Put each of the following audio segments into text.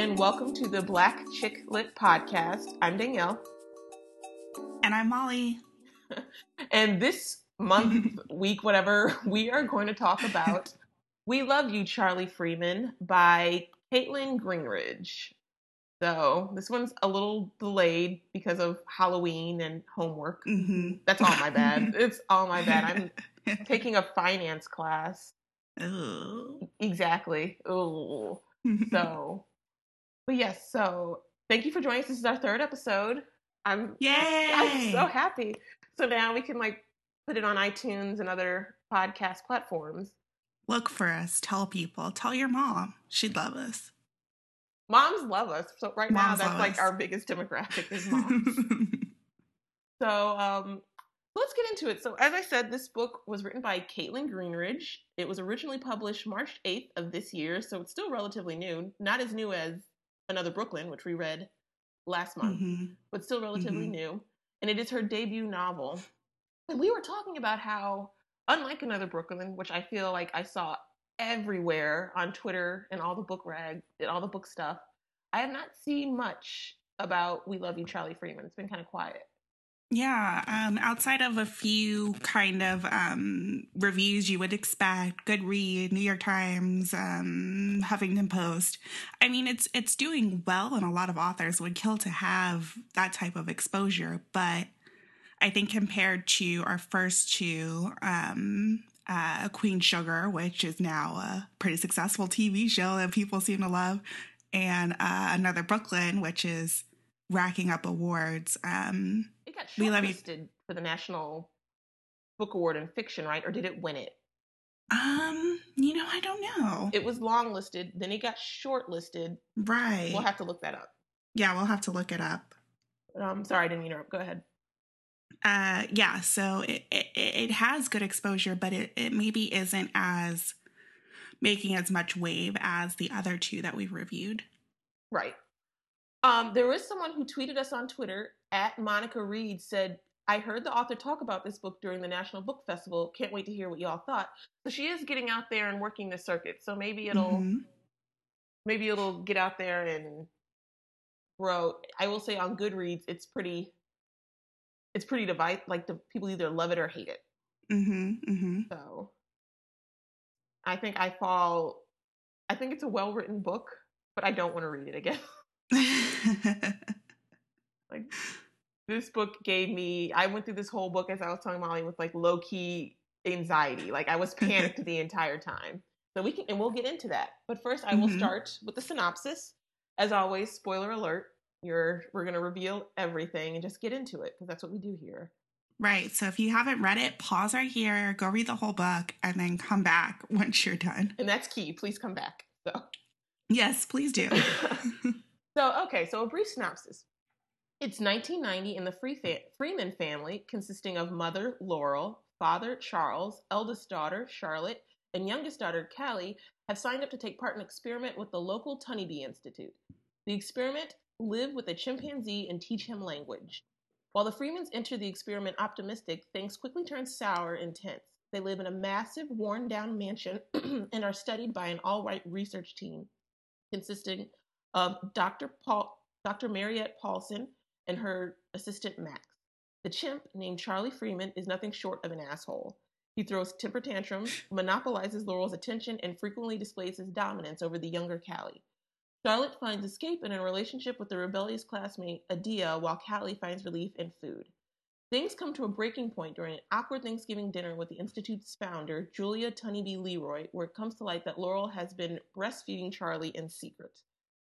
and welcome to the Black Chick Lit podcast. I'm Danielle. And I'm Molly. and this month, week, whatever, we are going to talk about We Love You, Charlie Freeman by Kaitlyn Greenidge. So this one's a little delayed because of Halloween and homework. Mm-hmm. That's all my bad. it's all my bad. I'm taking a finance class. Ooh. Exactly. Ooh. so, but yes. So thank you for joining us. This is our third episode. I'm yay! I'm so happy. So now we can like put it on iTunes and other podcast platforms. Look for us. Tell people. Tell your mom. She'd love us. Moms love us. So right moms now, that's like us. our biggest demographic is moms. so um, let's get into it. So as I said, this book was written by Kaitlyn Greenidge. It was originally published March 8th of this year, so it's still relatively new. Not as new as Another Brooklyn, which we read last month, mm-hmm. but still relatively mm-hmm. new. And it is her debut novel. And we were talking about how, unlike Another Brooklyn, which I feel like I saw everywhere on Twitter and all the book rag and all the book stuff. I have not seen much about We Love You, Charlie Freeman. It's been kind of quiet. Yeah, um, outside of a few kind of um, reviews you would expect, Good Read, New York Times, um, Huffington Post. I mean, it's it's doing well, and a lot of authors would kill to have that type of exposure. But I think compared to our first two, um, uh, Queen Sugar, which is now a pretty successful TV show that people seem to love, and uh, another Brooklyn, which is racking up awards. Um, got shortlisted for the National Book Award in Fiction, right? Or did it win it? Um, you know, I don't know. It was longlisted, then it got shortlisted. Right. We'll have to look that up. Yeah, we'll have to look it up. Um, sorry, I didn't mean to interrupt. Go ahead uh yeah so it, it, it has good exposure but it, it maybe isn't as making as much wave as the other two that we've reviewed right um there was someone who tweeted us on twitter at monica reed said i heard the author talk about this book during the national book festival can't wait to hear what y'all thought so she is getting out there and working the circuit so maybe it'll mm-hmm. maybe it'll get out there and grow i will say on goodreads it's pretty it's pretty divided. Like the people either love it or hate it. Mm-hmm, mm-hmm. So I think I fall. I think it's a well written book, but I don't want to read it again. this book gave me. I went through this whole book as I was telling Molly with like low key anxiety. Like I was panicked the entire time. So we can, and we'll get into that. But first, I will mm-hmm. start with the synopsis. As always, spoiler alert you're we're going to reveal everything and just get into it because that's what we do here. Right. So if you haven't read it, pause right here, go read the whole book, and then come back once you're done. And that's key. Please come back. So Yes, please do. so okay, so a brief synopsis. It's 1990 and the Free fa- Freeman family, consisting of mother Laurel, father Charles, eldest daughter Charlotte, and youngest daughter Callie, have signed up to take part in an experiment with the local Tunnybee Institute. The experiment live with a chimpanzee and teach him language. While the Freemans enter the experiment optimistic, things quickly turn sour and tense. They live in a massive, worn down mansion and are studied by an all white research team consisting of Dr. Paul, Dr. Mariette Paulson and her assistant Max. The chimp, named Charlie Freeman, is nothing short of an asshole. He throws temper tantrums, monopolizes Laurel's attention, and frequently displays his dominance over the younger Callie. Charlotte finds escape in a relationship with the rebellious classmate Adia, while Callie finds relief in food. Things come to a breaking point during an awkward Thanksgiving dinner with the Institute's founder, Julia Tunnybee Leroy, where it comes to light that Laurel has been breastfeeding Charlie in secret.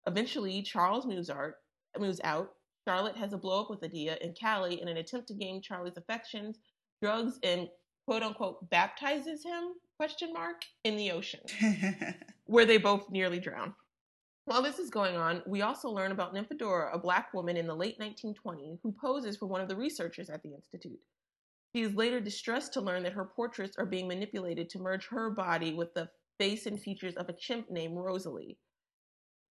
Eventually, Charles moves out, moves out. Charlotte has a blow up with Adia and Callie in an attempt to gain Charlie's affections, drugs, and quote unquote baptizes him question mark in the ocean, where they both nearly drown. While this is going on, we also learn about Nymphadora, a black woman in the late 1920s who poses for one of the researchers at the Institute. She is later distressed to learn that her portraits are being manipulated to merge her body with the face and features of a chimp named Rosalie.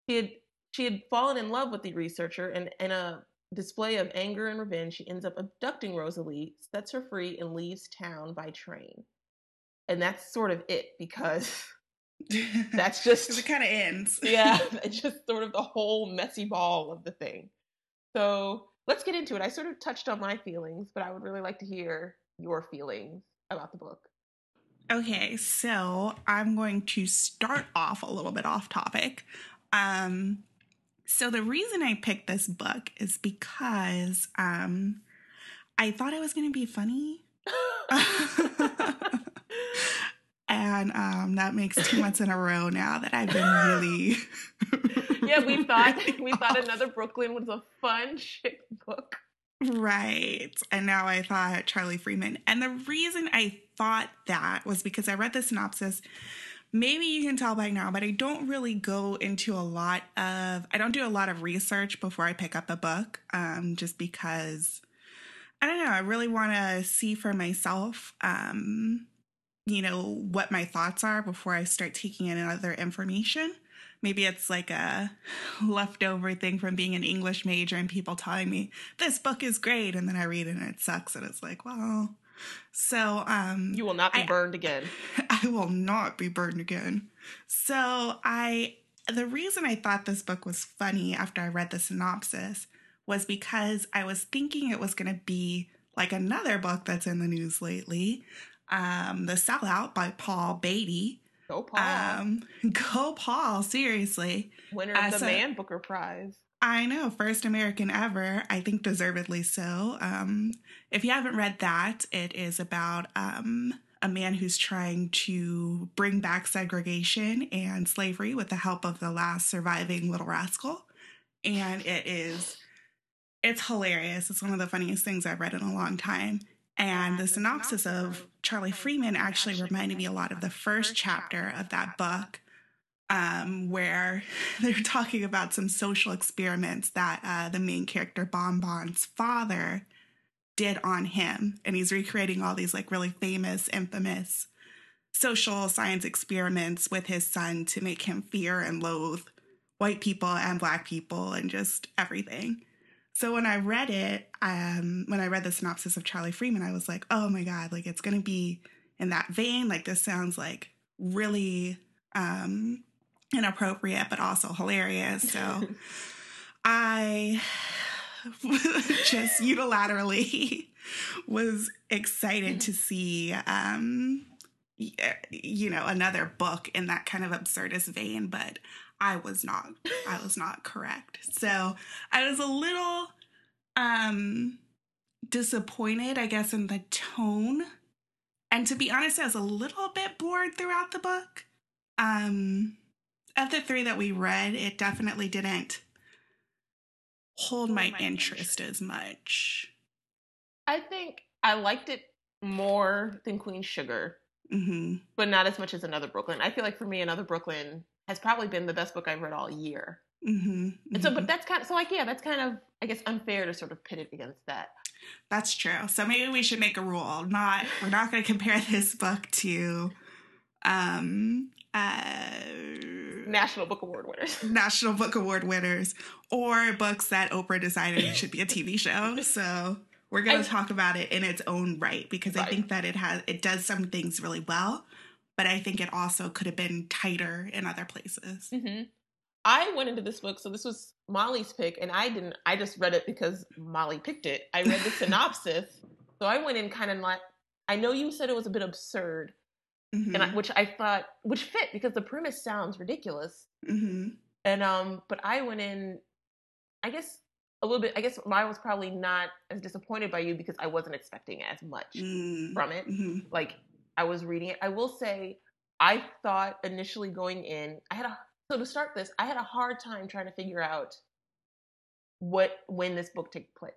She had, she had fallen in love with the researcher, and in a uh, display of anger and revenge, she ends up abducting Rosalie, sets her free, and leaves town by train. And that's sort of it because That's just it kind of ends. yeah, it's just sort of the whole messy ball of the thing. So let's get into it. I sort of touched on my feelings, but I would really like to hear your feelings about the book. Okay, so I'm going to start off a little bit off topic. Um, so the reason I picked this book is because um, I thought it was going to be funny. and um, that makes two months in a row now that I've been really. yeah, we thought really we thought another Brooklyn was a fun chick book. Right. And now I thought Charlie Freeman. And the reason I thought that was because I read the synopsis. Maybe you can tell by now, but I don't really go into a lot of, I don't do a lot of research before I pick up a book, um, just because, I don't know, I really want to see for myself, um, you know, what my thoughts are before I start taking in other information. Maybe it's like a leftover thing from being an English major and people telling me this book is great and then I read it and it sucks and it's like, well, so um you will not be I, burned again. I will not be burned again. So I the reason I thought this book was funny after I read the synopsis was because I was thinking it was going to be like another book that's in the news lately, um, The Sellout by Paul Beatty, Go Paul. Um, go Paul, seriously. Winner of uh, the so, Man Booker Prize. I know, first American ever. I think deservedly so. Um, if you haven't read that, it is about um, a man who's trying to bring back segregation and slavery with the help of the last surviving little rascal. And it is, it's hilarious. It's one of the funniest things I've read in a long time. And the synopsis of Charlie Freeman actually reminded me a lot of the first chapter of that book, um, where they're talking about some social experiments that uh, the main character, Bon Bon's father, did on him. And he's recreating all these like really famous, infamous social science experiments with his son to make him fear and loathe white people and black people and just everything. So when I read it, um, when I read the synopsis of Charlie Freeman, I was like, oh my God, like it's to be in that vein. Like this sounds like really um, inappropriate, but also hilarious. So I just unilaterally was excited to see, um, you know, another book in that kind of absurdist vein, but I was not I was not correct. So I was a little um disappointed, I guess, in the tone. And to be honest, I was a little bit bored throughout the book. Um of the three that we read, it definitely didn't hold my, my interest, interest as much. I think I liked it more than Queen Sugar, mm-hmm. but not as much as Another Brooklyn. I feel like for me, Another Brooklyn has probably been the best book I've read all year. Mm-hmm, and so, but mm-hmm. that's kind of so like yeah, that's kind of I guess unfair to sort of pit it against that. That's true. So maybe we should make a rule. Not we're not going to compare this book to um uh National Book Award winners. National Book Award winners or books that Oprah decided should be a TV show. So we're going to talk about it in its own right because right. I think that it has it does some things really well but I think it also could have been tighter in other places. Mm-hmm. I went into this book, so this was Molly's pick, and I didn't. I just read it because Molly picked it. I read the synopsis, so I went in kind of like. I know you said it was a bit absurd, mm-hmm. and I, which I thought which fit because the premise sounds ridiculous. Mm-hmm. And um, but I went in, I guess a little bit. I guess I was probably not as disappointed by you because I wasn't expecting as much mm-hmm. from it. Mm-hmm. Like I was reading it. I will say, I thought initially going in, I had a so to start this, I had a hard time trying to figure out what when this book took place.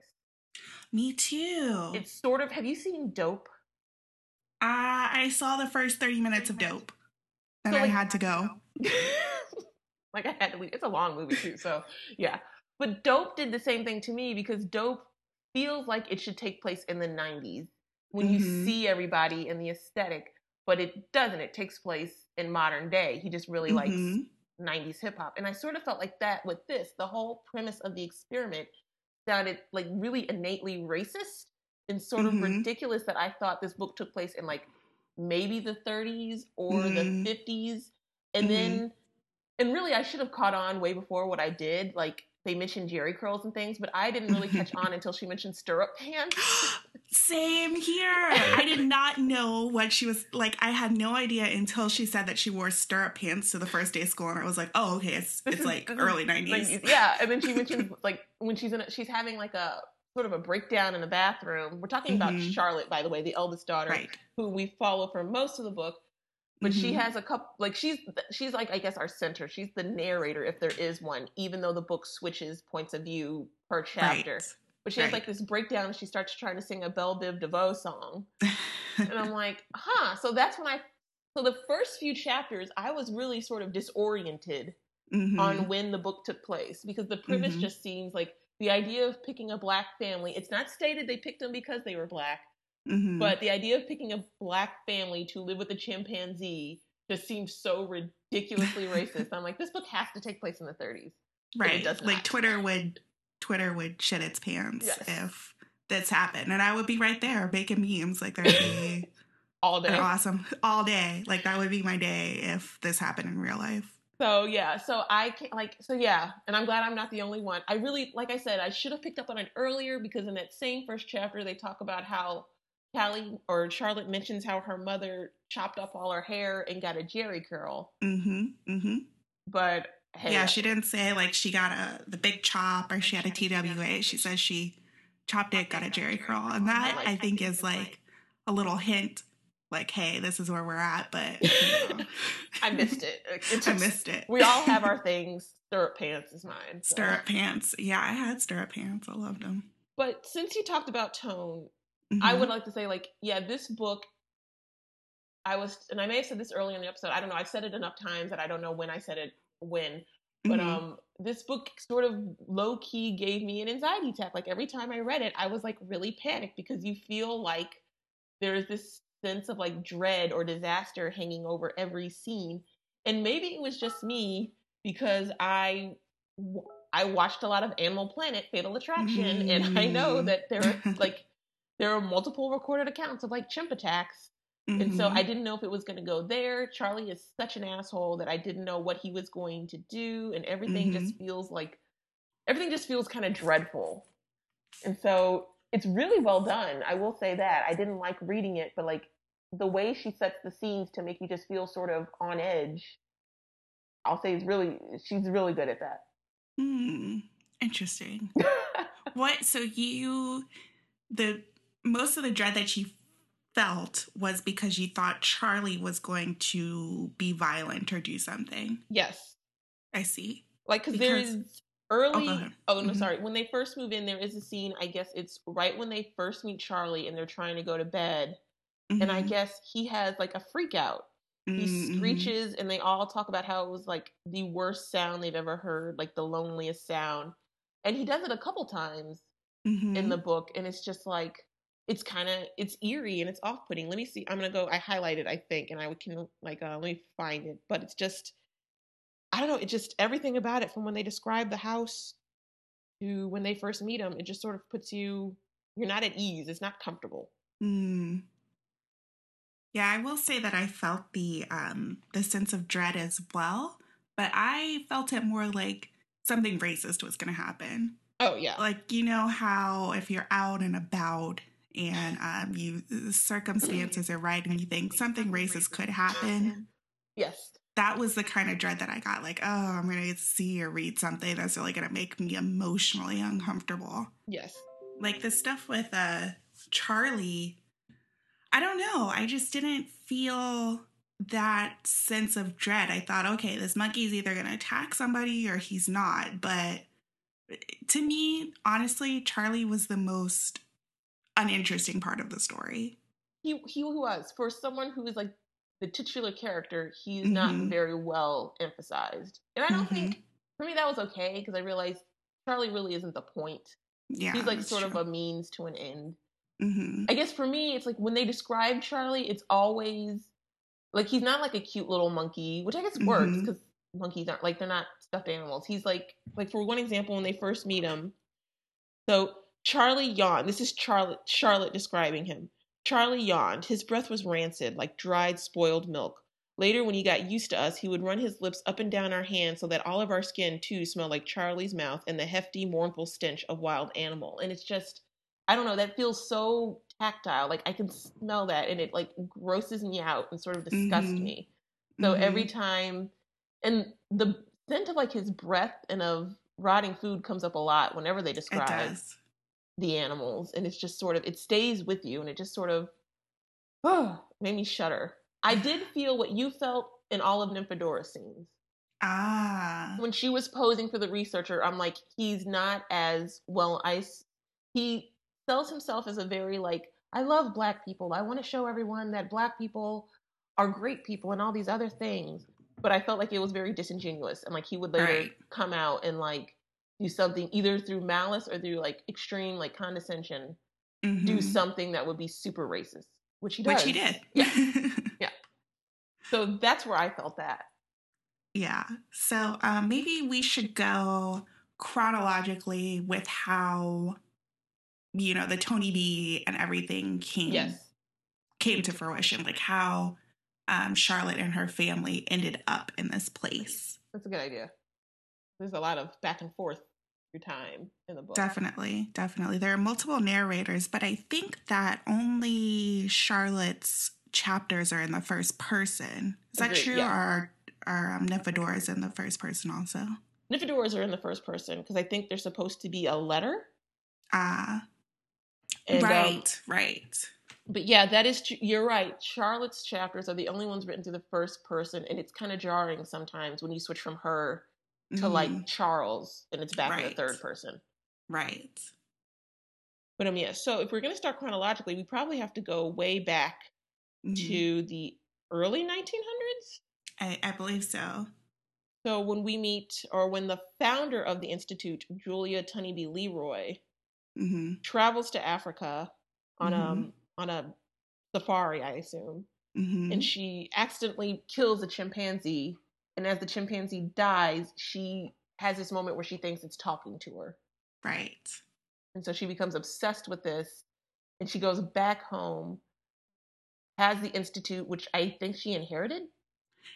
Me too. It's sort of. Have you seen Dope? Uh, I saw the first thirty minutes of Dope, and so, like, I had to go. like I had to leave. It's a long movie too, so yeah. But Dope did the same thing to me because Dope feels like it should take place in the '90s, when mm-hmm. you see everybody in the aesthetic, but it doesn't. It takes place in modern day. He just really mm-hmm. likes 90s hip hop. And I sort of felt like that with this. The whole premise of the experiment sounded like really innately racist and sort mm-hmm. of ridiculous that I thought this book took place in like maybe the 30s or the 50s. Mm. and Mhm. then and really I should have caught on way before what I did. Like they mentioned Jheri curls and things, but I didn't really catch on until she mentioned stirrup pants. Same here. I did not know what she was like. I had no idea until she said that she wore stirrup pants to the first day of school, and I was like, "Oh, okay, it's it's like early '90s." 90s. Yeah, and then she mentions like when she's in a, she's having like a sort of a breakdown in the bathroom. We're talking about Mhm. Charlotte, by the way, the eldest daughter, Right. who we follow for most of the book. But she Mhm. has a couple like she's she's like I guess our center. She's the narrator if there is one, even though the book switches points of view per chapter. Right. But she has like this breakdown. She starts trying to sing a Belle Biv DeVoe song, and I'm like, huh. So that's when I. So the first few chapters, I was really sort of disoriented Mhm. on when the book took place because the premise Mhm. just seems like the idea of picking a black family. It's not stated they picked them because they were black, Mhm. but the idea of picking a black family to live with a chimpanzee just seems so ridiculously racist. I'm like, this book has to take place in the 30s. but it right, like. Twitter would Twitter would shit its pants Yes. if this happened, and I would be right there making memes. Like there'd be All day. awesome all day. Like that would be my day if this happened in real life. So yeah, so I can't like so yeah, and I'm glad I'm not the only one. I really like I said, I should have picked up on it earlier because in that same first chapter they talk about how Callie or Charlotte mentions how her mother chopped off all her hair and got a Jheri curl. Mm-hmm. Mm-hmm. But hey, Yeah, she didn't say like she got a the big chop or she had a TWA. She says she chopped it, got a Jerry curl, and that I think is like a little hint, like, hey, this is where we're at. But you know, I missed it. It I missed it. We all have our things. Stirrup pants is mine. so. stirrup pants. Yeah, I had stirrup pants. I loved them. But since you talked about tone, Mm-hmm. I would like to say, like, yeah, this book, I was, and I may have said this earlier in the episode. I don't know. I've said it enough times that I don't know when I said it when. But Mhm. um, this book sort of low key gave me an anxiety attack. Like every time I read it, I was like really panicked because you feel like there is this sense of like dread or disaster hanging over every scene. And maybe it was just me because I I watched a lot of Animal Planet, Fatal Attraction, and I know Mm. that there are like there are multiple recorded accounts of like chimp attacks. And so Mhm. I didn't know if it was going to go there. Charlie is such an asshole that I didn't know what he was going to do, and everything just feels like everything just feels kind of dreadful. And so it's really well done. I will say that I didn't like reading it, but like the way she sets the scenes to make you just feel sort of on edge. I'll say is really she's really good at that. Hmm. Interesting. What? So you, the most of the dread that you felt was because you thought Charlie was going to be violent or do something. yes. I see. Like, because there Because- is early. go. Oh, no, Mhm. sorry. When they first move in, there is a scene. I guess it's right when they first meet Charlie and they're trying to go to bed. And I Mhm. guess he has like a freak out. He Mhm. screeches, and they all talk about how it was like the worst sound they've ever heard, like the loneliest sound. And he does it a couple times Mhm. in the book, and it's just like it's kind of it's eerie and it's off putting. Let me see. I'm gonna go. I highlighted, I think, and I can like uh, let me find it. But it's just I don't know. It just everything about it from when they describe the house to when they first meet him, it just sort of puts you. You're not at ease. It's not comfortable. Mm. Yeah, I will say that I felt the um the sense of dread as well, but I felt it more like something racist was going to happen. Oh yeah. Like you know how if you're out and about and um you circumstances are right and you think something racist could happen, Yes. that was the kind of dread that I got. Like, oh, I'm going to see or read something that's really going to make me emotionally uncomfortable Yes. like the stuff with uh Charlie, I don't know. I just didn't feel that sense of dread. I thought, okay, this monkey's either going to attack somebody or he's not. But to me, honestly, Charlie was the most uninteresting part of the story. he he was for someone who is like the titular character he's not Mhm. very well emphasized and i don't Mhm. think for me that was okay because i realized charlie really isn't the point Yeah, he's like sort of a means to an end Mhm. i guess for me it's like when they describe charlie it's always like he's not like a cute little monkey which i guess works because monkeys aren't like they're not stuffed animals he's like like for one example when they first meet him so Charlie yawned. This is Charlotte Charlotte describing him. Charlie yawned. His breath was rancid, like dried spoiled milk. Later, when he got used to us, he would run his lips up and down our hands so that all of our skin too smelled like Charlie's mouth and the hefty, mournful stench of wild animal. And it's just, I don't know, that feels so tactile. Like I can smell that and it like grosses me out and sort of disgusts Mhm. me. So Mhm. every time, and the scent of like his breath and of rotting food comes up a lot whenever they describe the animals. And it's just sort of, it stays with you and it just sort of, oh, made me shudder. I did feel what you felt in all of Nymphadora's scenes. Ah. When she was posing for the researcher, I'm like, he's not as well. I, s- he sells himself as a very like, I love black people. I want to show everyone that black people are great people and all these other things. But I felt like it was very disingenuous and like he would later Right. come out and like do something either through malice or through like extreme like condescension, do Mhm. something that would be super racist, which he does. Which he did. Yeah. yeah. So that's where I felt that. Yeah. So um, maybe we should go chronologically with how, you know, the Tony B and everything came Yes. came to fruition, like how um, Charlotte and her family ended up in this place. That's a good idea. There's a lot of back and forth through time in the book. Definitely, definitely. There are multiple narrators, but I think that only Charlotte's chapters are in the first person. Is that Agreed, true? yeah. Or are um, Nymphadora's in the first person also? Nymphadoras are in the first person because I think they're supposed to be a letter. Ah, And, um, right, right. but yeah, that is you're right. Charlotte's chapters are the only ones written through the first person, and it's kind of jarring sometimes when you switch from her to Mhm, like Charles and it's back in the third person. right. But um, yeah. So if we're gonna start chronologically, we probably have to go way back Mhm. to the early 1900s. I, I believe so. So when we meet, or when the founder of the institute, Julia Tunneybe Leroy, hmm travels to Africa on Mhm. um on a safari, I assume, hmm and she accidentally kills a chimpanzee. And as the chimpanzee dies, she has this moment where she thinks it's talking to her, Right. and so she becomes obsessed with this. And she goes back home, has the institute, which I think she inherited.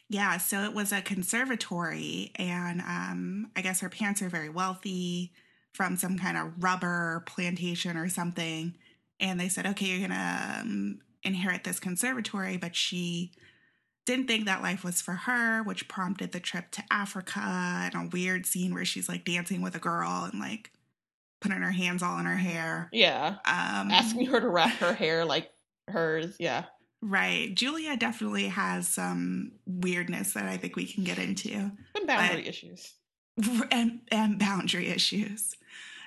Yeah, so it was a conservatory, and um, I guess her parents are very wealthy from some kind of rubber plantation or something. And they said, okay, you're going to um, inherit this conservatory, but she didn't think that life was for her, which prompted the trip to Africa and a weird scene where she's like dancing with a girl and like putting her hands all in her hair. Yeah, Um, asking her to wrap her hair like hers. Yeah. Right. Julia definitely has some weirdness that I think we can get into. Some boundary But- issues. and, and boundary issues.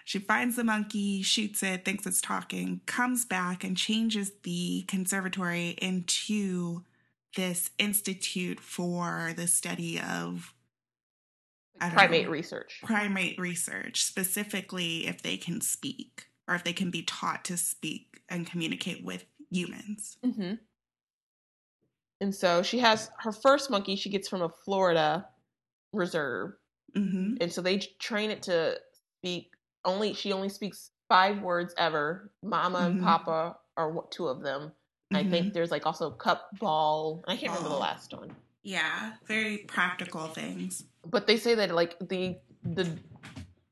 She finds the monkey, shoots it, thinks it's talking, comes back and changes the conservatory into this institute for the study of Primate know. research. primate research, specifically if they can speak or if they can be taught to speak and communicate with humans. hmm And so she has her first monkey she gets from a Florida reserve. hmm And so they train it to speak only, she only speaks five words ever. Mama and Mhm. Papa are two of them. I Mm-hmm. think there's like also cup, ball. I can't remember the last one. Yeah, very practical things. But they say that like the, the,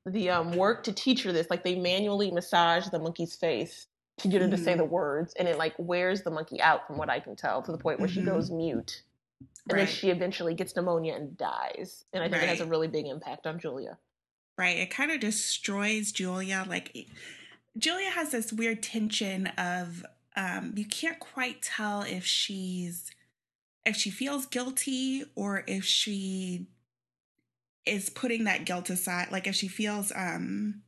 the um, work to teach her this, like they manually massage the monkey's face to get her to say Mhm. the words, and it like wears the monkey out, from what I can tell, to the point where she Mhm. goes mute. And Right. then she eventually gets pneumonia and dies. And I think it has a really big impact on Julia. Right? It kind of destroys Julia. Like Julia has this weird tension of um, you can't quite tell if she's if she feels guilty or if she is putting that guilt aside. Like if she feels um,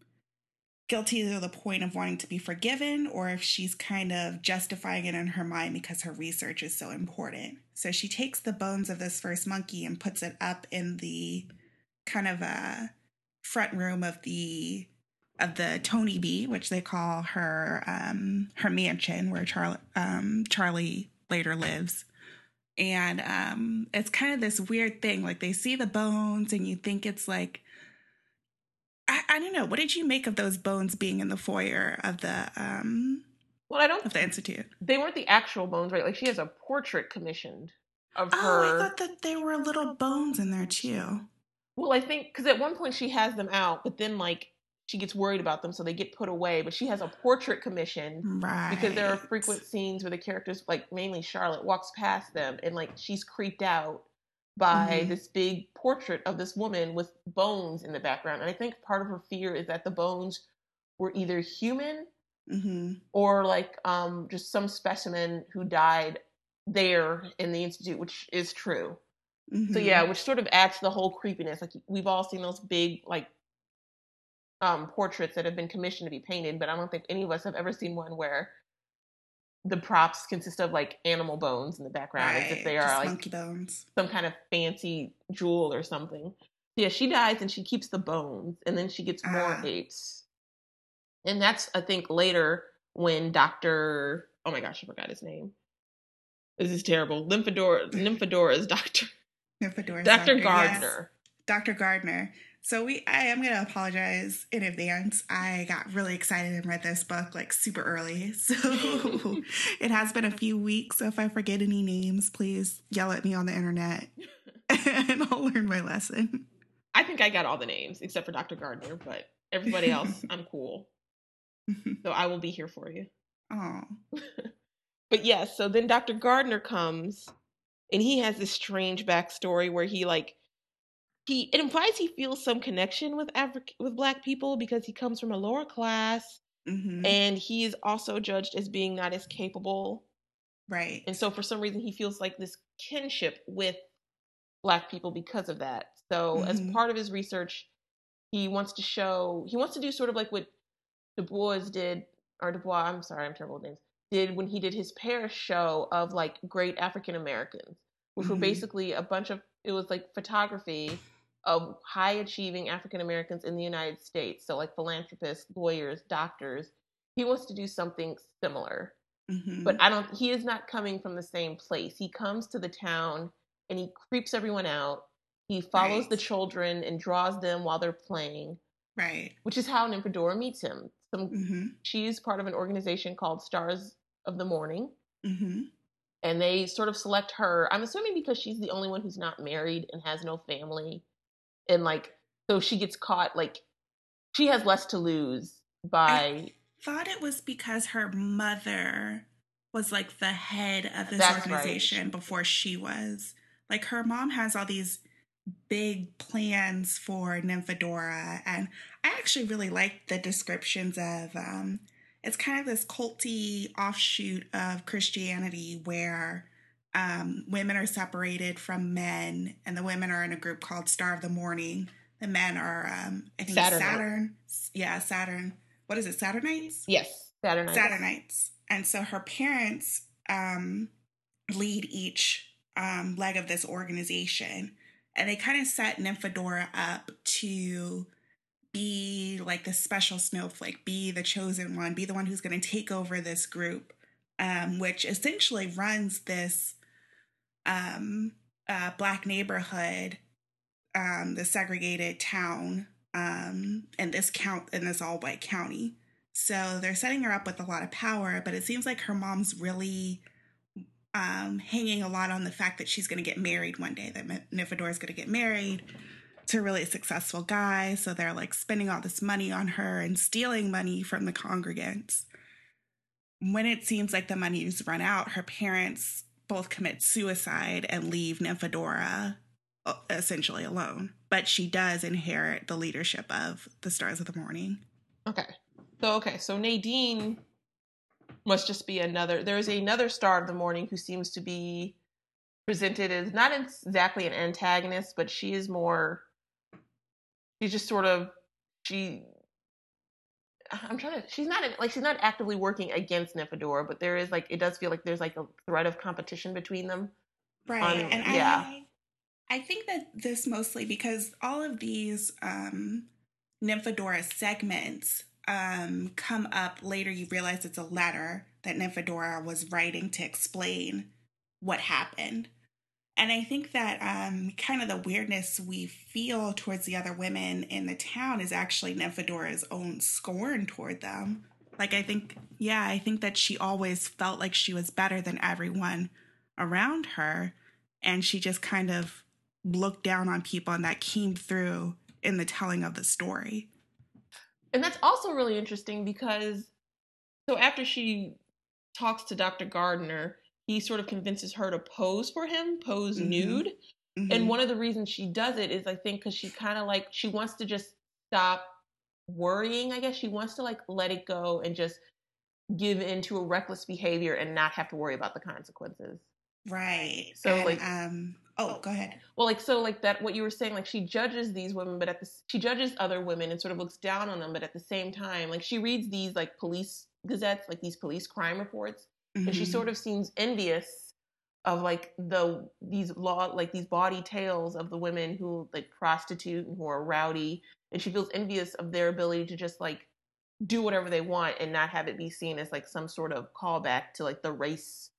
guilty to the point of wanting to be forgiven, or if she's kind of justifying it in her mind because her research is so important. So she takes the bones of this first monkey and puts it up in the kind of a front room of the of the Tony B, which they call her um, her mansion, where Charlie um, Charlie later lives. And um, it's kind of this weird thing. Like they see the bones, and you think it's like I, I don't know. What did you make of those bones being in the foyer of the um, Well, I don't. of the institute? They weren't the actual bones, right? Like she has a portrait commissioned of Oh, her. I thought that there were little bones in there too. Well, I think because at one point she has them out, but then like she gets worried about them, so they get put away. But she has a portrait commission Right. because there are frequent scenes where the characters, like mainly Charlotte, walks past them and like she's creeped out by Mhm. this big portrait of this woman with bones in the background. And I think part of her fear is that the bones were either human hmm or like um just some specimen who died there in the institute, which is true. Mm-hmm. So yeah, which sort of adds to the whole creepiness. Like we've all seen those big like um portraits that have been commissioned to be painted, but I don't think any of us have ever seen one where the props consist of like animal bones in the background as if they are just like monkey bones. some kind of fancy jewel or something. Yeah, she dies and she keeps the bones and then she gets more Ah. apes. And that's I think later when Dr. Oh my gosh, I forgot his name. This is terrible. Nymphadora Nymphadora's doctor. Dr. yes. Gardner. Dr. Gardner. So we I am gonna apologize in advance. I got really excited and read this book like super early. So it has been a few weeks. So if I forget any names, please yell at me on the internet and I'll learn my lesson. I think I got all the names except for Dr. Gardner, but everybody else, I'm cool. So I will be here for you. Oh. But yes, so then Dr. Gardner comes and he has this strange backstory where he like he it implies he feels some connection with African with black people because he comes from a lower class hmm and he is also judged as being not as capable. Right. And so for some reason he feels like this kinship with black people because of that. So as Mhm. part of his research, he wants to show he wants to do sort of like what Du Bois did or Du Bois, I'm sorry, I'm terrible with names, did when he did his Paris show of like great African Americans, which were Mhm. basically a bunch of it was like photography of high achieving African Americans in the United States. So like philanthropists, lawyers, doctors. He wants to do something similar Mhm. but I don't. He is not coming from the same place. He comes to the town and he creeps everyone out. He follows the children and draws them while they're playing, right. which is how Nymphadora meets him. Some hmm she's part of an organization called Stars of the Morning, hmm and they sort of select her. I'm assuming because she's the only one who's not married and has no family, and like so she gets caught. Like she has less to lose by. Thought it was because her mother was like the head of this That's right. organization before she was. Like her mom has all these big plans for Nymphadora, and I actually really like the descriptions of. Um, it's kind of this culty offshoot of Christianity where um, women are separated from men, and the women are in a group called Star of the Morning. The men are, um, I think, Saturnite. Saturn. Yeah, Saturn. What is it? Saturnites. Yes, Saturn. Night. Saturnites. And so her parents um, lead each um, leg of this organization. And they kind of set Nymphadora up to be like the special snowflake, be the chosen one, be the one who's going to take over this group, um, which essentially runs this um, uh, black neighborhood, um, the segregated town, um, and this count in this all white county. So they're setting her up with a lot of power, but it seems like her mom's really um, hanging a lot on the fact that she's going to get married one day, that Nymphadora is going to get married to really successful guy. So they're like spending all this money on her and stealing money from the congregants. When it seems like the money's run out, her parents both commit suicide and leave Nymphadora uh, essentially alone. But she does inherit the leadership of the Stars of the Morning. Okay. So okay, so Nadine must just be another. There is another star of the morning who seems to be presented as not exactly an antagonist, but she is more. She's just sort of she. I'm trying to. She's not like she's not actively working against Nymphadora, but there is like it does feel like there's like a threat of competition between them. Right. Um, and yeah. I I think that this mostly because all of these um Nymphadora segments um come up later you realize it's a letter that Nymphadora was writing to explain what happened. And I think that um kind of the weirdness we feel towards the other women in the town is actually Nymphadora's own scorn toward them. Like I think yeah, I think that she always felt like she was better than everyone around her and she just kind of looked down on people, and that came through in the telling of the story. And that's also really interesting because so after she talks to Dr. Gardner, he sort of convinces her to pose for him, pose mm-hmm. nude. Mm-hmm. And one of the reasons she does it is I think because she kind of like she wants to just stop worrying, I guess. She wants to like let it go and just give into a reckless behavior and not have to worry about the consequences. Right. So and, like um oh go ahead. Well like so like that what you were saying like she judges these women but at the she judges other women and sort of looks down on them but at the same time like she reads these like police gazettes like these police crime reports mm-hmm. and she mm-hmm. sort of seems envious of like the these law like these bawdy tales of the women who like prostitute and who are rowdy and she feels envious of their ability to just like do whatever they want and not have it be seen as like some sort of callback to like the race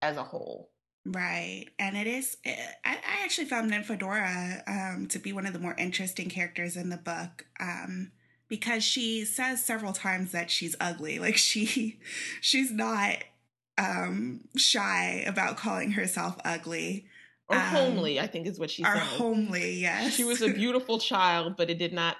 as a whole right and it is eh, i, I actually found nymphadora um, to be one of the more interesting characters in the book um, because she says several times that she's ugly like she she's not um, shy about calling herself ugly. Or um, homely, I think is what she said. Or homely, yes. She was a beautiful child, but it did not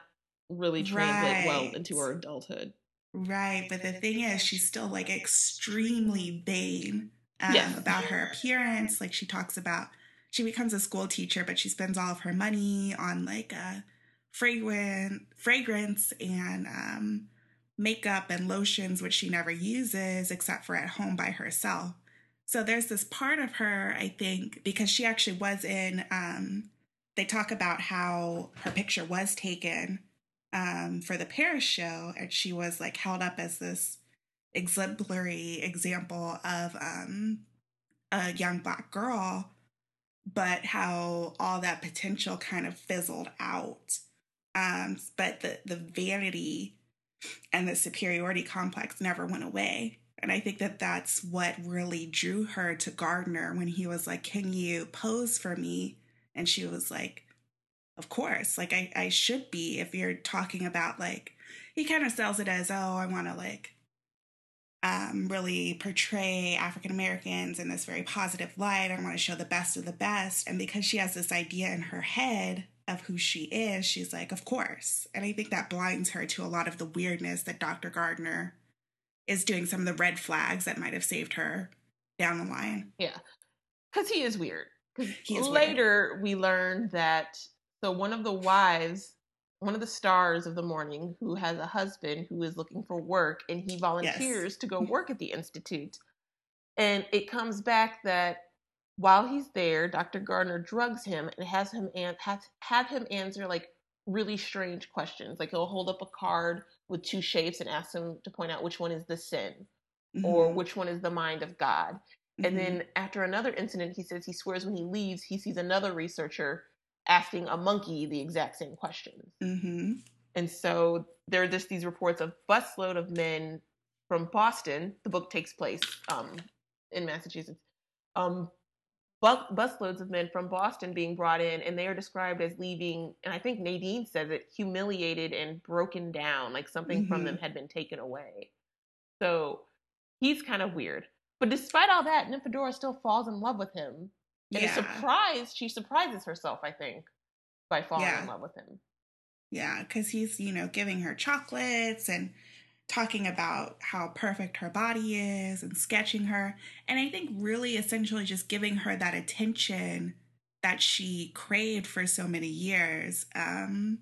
really translate right. well into her adulthood. Right, but the thing is, she's still like extremely vain um, yes. about her appearance. Like she talks about, she becomes a school teacher, but she spends all of her money on like a fragrant fragrance and um, makeup and lotions, which she never uses except for at home by herself. So there's this part of her, I think, because she actually was in, um, they talk about how her picture was taken um, for the Paris show, and she was like held up as this exemplary example of um, a young black girl, but how all that potential kind of fizzled out. Um, but the the vanity and the superiority complex never went away. And I think that that's what really drew her to Gardner when he was like, Can you pose for me? And she was like, Of course. Like, I, I should be if you're talking about like, he kind of sells it as, Oh, I want to like um, really portray African Americans in this very positive light. I want to show the best of the best. And because she has this idea in her head of who she is, she's like, of course. And I think that blinds her to a lot of the weirdness that Dr. Gardner is doing, some of the red flags that might have saved her down the line. Yeah. Because he is weird. Because later weird. we learn that, so one of the wives, one of the stars of the morning, who has a husband who is looking for work, and he volunteers yes. to go work at the Institute. And it comes back that while he's there, Dr. Gardner drugs him and has him an- have, have him answer like really strange questions. Like he'll hold up a card with two shapes and ask him to point out which one is the sin mm-hmm. or which one is the mind of God. Mm-hmm. And then after another incident, he says he swears when he leaves, he sees another researcher asking a monkey the exact same questions. Mm-hmm. And so there are just these reports of busload of men from Boston. The book takes place um, in Massachusetts. Um, busloads of men from Boston being brought in, and they are described as leaving. And I think Nadine says it humiliated and broken down, like something mm-hmm. from them mm-hmm. had been taken away. So he's kind of weird. But despite all that, Nymphadora still falls in love with him. And yeah. is surprised, she surprises herself, I think, by falling yeah. in love with him. Yeah, because he's, you know, giving her chocolates and talking about how perfect her body is and sketching her. And I think really essentially just giving her that attention that she craved for so many years. Um,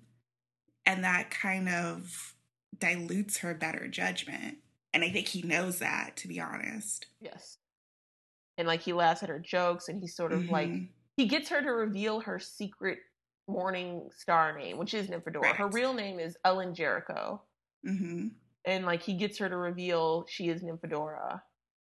and that kind of dilutes her better judgment. And I think he knows that, to be honest. Yes. And like he laughs at her jokes and he's sort of mm-hmm. like, he gets her to reveal her secret morning star name, which is Nymphadora. Right. Her real name is Ellen Jericho. Mm-hmm and like he gets her to reveal she is Nymphadora.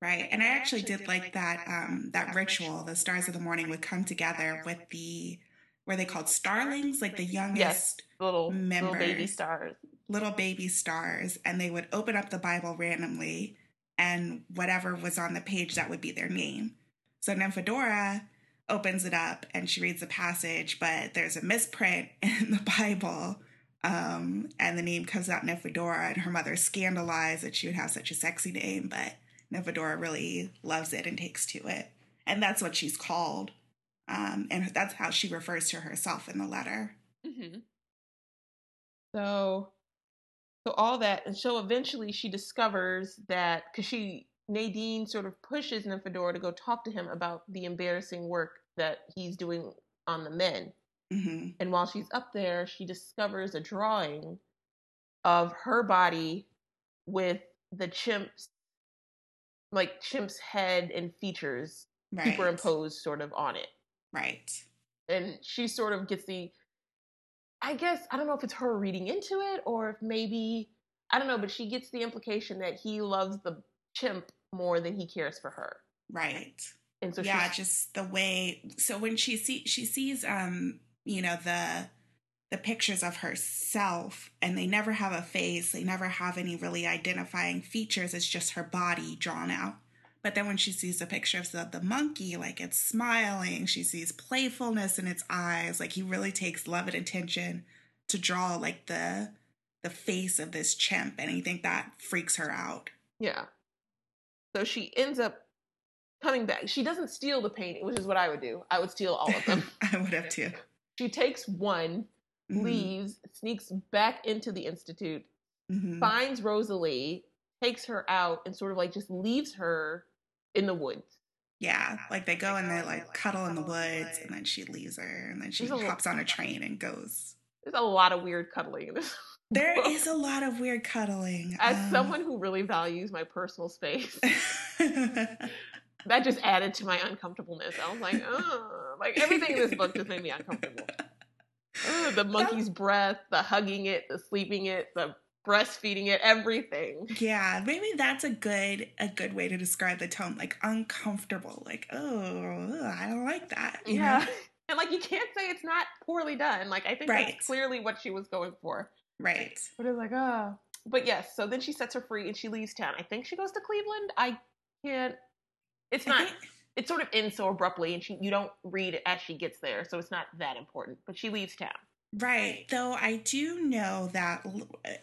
Right, and I actually did like that um, that ritual. The stars of the morning would come together with the were they called starlings, like the youngest yes, little members, little baby stars, little baby stars, and they would open up the Bible randomly, and whatever was on the page that would be their name. So Nymphadora opens it up and she reads the passage, but there's a misprint in the Bible um, and the name comes out Nymphadora, and her mother scandalized that she would have such a sexy name, but Nymphadora really loves it and takes to it. And that's what she's called Um, and that's how she refers to herself in the letter. Mm-hmm. So, so all that, and so eventually she discovers that because she Nadine sort of pushes Nymphadora to go talk to him about the embarrassing work that he's doing on the men. Mm-hmm. And while she's up there, she discovers a drawing of her body with the chimp's like chimp's head and features Right. superimposed sort of on it. Right. And she sort of gets the I guess I don't know if it's her reading into it or if maybe I don't know, but she gets the implication that he loves the chimp more than he cares for her. Right. And so yeah, just the way. So when she see she sees, um, you know the the pictures of herself, and they never have a face. They never have any really identifying features. It's just her body drawn out. But then when she sees the pictures of the monkey, like it's smiling, she sees playfulness in its eyes. Like he really takes love and attention to draw like the the face of this chimp, and I think that freaks her out. Yeah. So she ends up coming back. She doesn't steal the painting, which is what I would do. I would steal all of them. I would have too. She takes one, Mhm, leaves, sneaks back into the institute, mhm. finds Rosalie, takes her out, and sort of like just leaves her in the woods. Yeah, like they go and they like cuddle in the woods, and then she leaves her, and then she There's a hops on a train and goes. There's a lot of weird cuddling in this. There book. is a lot of weird cuddling. As um, someone who really values my personal space, that just added to my uncomfortableness. I was like, oh, like everything in this book just made me uncomfortable. Ugh, the monkey's breath, the hugging it, the sleeping it, the breastfeeding it, everything. yeah, maybe that's a good a good way to describe the tone, like uncomfortable, like oh, I don't like that. you know? Yeah. And like you can't say it's not poorly done. Like I think Right. that's clearly what she was going for. right. But it's like, ah. But yes, so then she sets her free and she leaves town. I think she goes to Cleveland. I can't. It's not. It sort of ends so abruptly, and she you don't read it as she gets there, so it's not that important. But she leaves town. Right. Though I do know that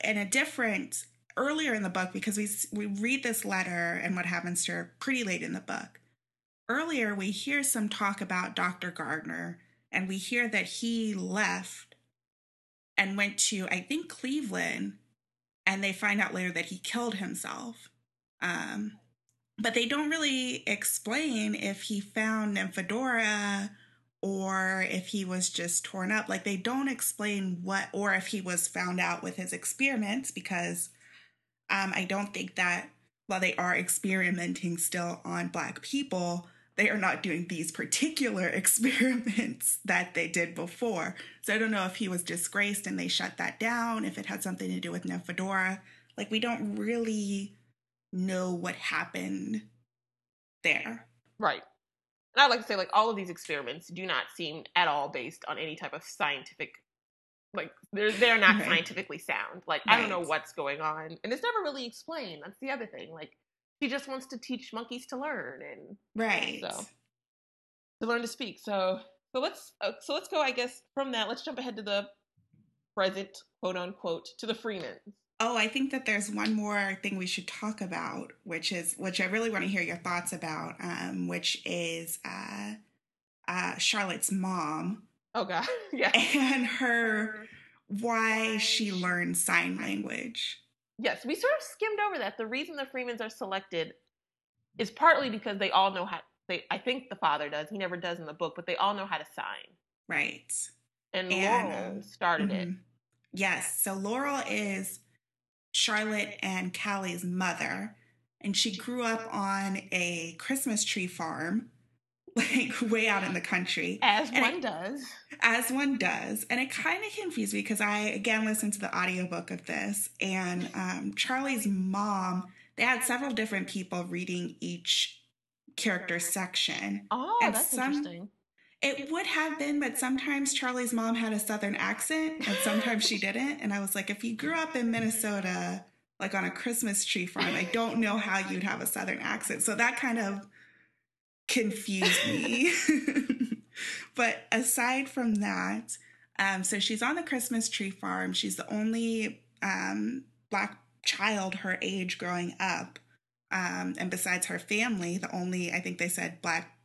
in a different earlier in the book because we we read this letter and what happens to her pretty late in the book. Earlier we hear some talk about Dr. Gardner and we hear that he left and went to I think Cleveland and they find out later that he killed himself. Um but they don't really explain if he found Nymphadora or if he was just torn up. Like they don't explain what, or if he was found out with his experiments, because um, I don't think that while they are experimenting still on Black people, they are not doing these particular experiments that they did before. So I don't know if he was disgraced and they shut that down, if it had something to do with Nymphadora. Like we don't really know what happened there. Right. And I'd like to say, like, all of these experiments do not seem at all based on any type of scientific, like, they're, they're not Right. scientifically sound. Like, I don't know what's going on. And it's never really explained. That's the other thing. Like, she just wants to teach monkeys to learn and Right. So- to learn to speak. So, so let's, uh, so let's go, I guess, from that, let's jump ahead to the present, quote unquote, to the Freemans. Oh, I think that there's one more thing we should talk about, which is which I really want to hear your thoughts about, um, which is uh, uh, Charlotte's mom Oh, God. yeah. and her why she learned sign language. Yes, we sort of skimmed over that. The reason the Freemans are selected is partly because they all know how. They, I think the father does. He never does in the book, but they all know how to sign. Right. And, And, Laurel um, started it. Mhm. Yes. So Laurel is Charlotte and Callie's mother, and she grew up on a Christmas tree farm, like way out in the country. As And one does. as one does and it kind of confused me because i again listened to the audiobook of this and um, charlie's mom they had several different people reading each character section Oh, and that's some- interesting. It would have been but sometimes charlie's mom had a southern accent and sometimes she didn't. And i was like if you grew up in minnesota like on a christmas tree farm i don't know how you'd have a southern accent. So that kind of confused me. But aside from that um, so she's on the christmas tree farm. She's the only um, black child her age growing up. Um, and besides her family the only i think they said black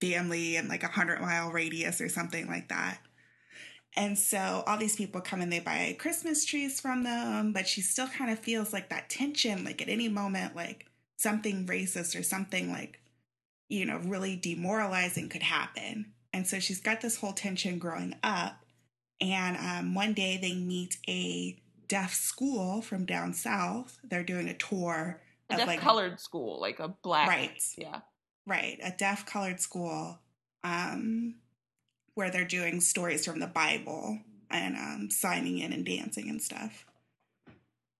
family in like a hundred mile radius or something like that. And so all these people come and they buy Christmas trees from them, but she still kind of feels like that tension, like at any moment, like something racist or something like, you know, really demoralizing could happen. And so she's got this whole tension growing up. And um, one day they meet a deaf school from down south. They're doing a tour. A of deaf like colored school, like a black. Right. Yeah. Right, a deaf colored school um, where they're doing stories from the Bible and um, signing in and dancing and stuff.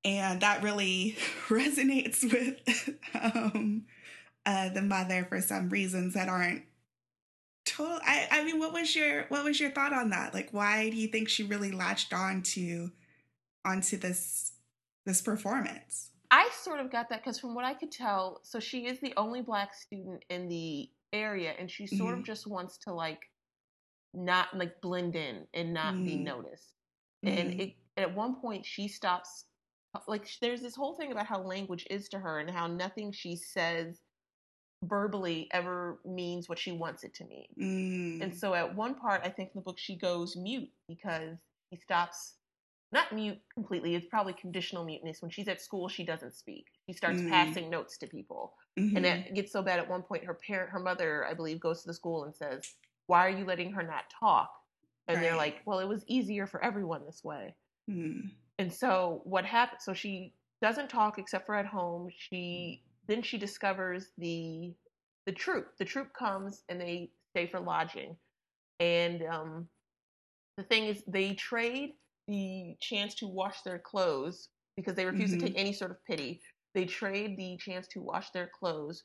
And that really resonates with um, uh, the mother for some reasons that aren't total. I, I mean, what was your what was your thought on that? Like, why do you think she really latched on to onto this this performance? I sort of got that because from what I could tell, so she is the only black student in the area, and she sort Mhm. of just wants to like not like blend in and not be Mm. noticed. And Mhm. it at one point she stops. Like there's this whole thing about how language is to her and how nothing she says verbally ever means what she wants it to mean. Mm. And so at one part, I think in the book she goes mute because he stops, not mute completely, it's probably conditional muteness. When she's at school, she doesn't speak. She starts Mm. passing notes to people. Mhm. And it gets so bad at one point, her parent, her mother, I believe, goes to the school and says, Why are you letting her not talk? And they're like, Well, it was easier for everyone this way. Mm. And so what happened? So she doesn't talk except for at home. She then she discovers the the troop. The troop comes and they stay for lodging. And um, the thing is, they trade the chance to wash their clothes because they refuse Mhm. to take any sort of pity. They trade the chance to wash their clothes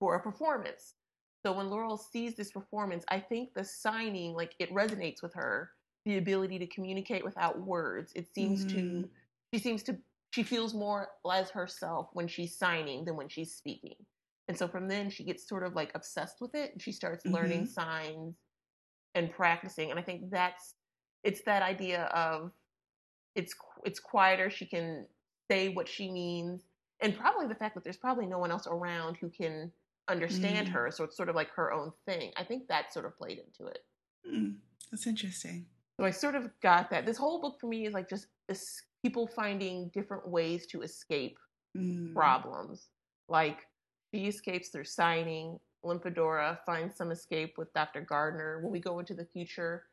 for a performance. So when Laurel sees this performance, I think the signing, like it resonates with her, the ability to communicate without words. It seems to, Mhm. she seems to, she feels more as herself when she's signing than when she's speaking. And so from then she gets sort of like obsessed with it and she starts learning Mhm. signs and practicing. And I think that's, it's that idea of it's it's quieter. She can say what she means, and probably the fact that there's probably no one else around who can understand Mm. her. So it's sort of like her own thing. I think that sort of played into it. Mm. That's interesting. So I sort of got that. This whole book for me is like just es- people finding different ways to escape Mm. problems. Like she escapes through signing. Nymphadora finds some escape with Dr. Gardner. When we go into the future,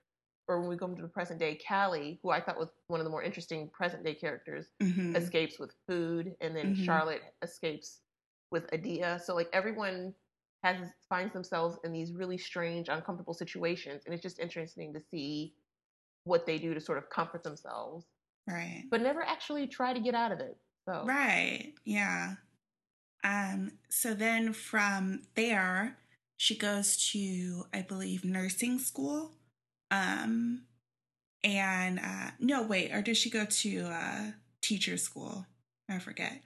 or when we go into the present day, Callie, who I thought was one of the more interesting present day characters, Mhm. escapes with food, and then Mhm. Charlotte escapes with Adia. So like everyone has finds themselves in these really strange, uncomfortable situations, and it's just interesting to see what they do to sort of comfort themselves, Right. but never actually try to get out of it. So Right. Yeah. Um, so then from there, she goes to, I believe, nursing school. Um, and uh, no, wait, or does she go to uh, teacher school? I forget.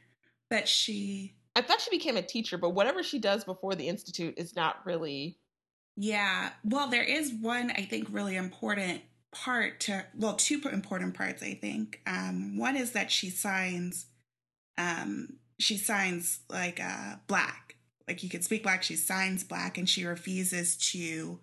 But she, I thought she became a teacher, but whatever she does before the institute is not really. yeah. Well, there is one, I think, really important part to, well, two important parts, I think. Um, one is that she signs, um, she signs like uh, black. Like you could speak black, she signs black, and she refuses to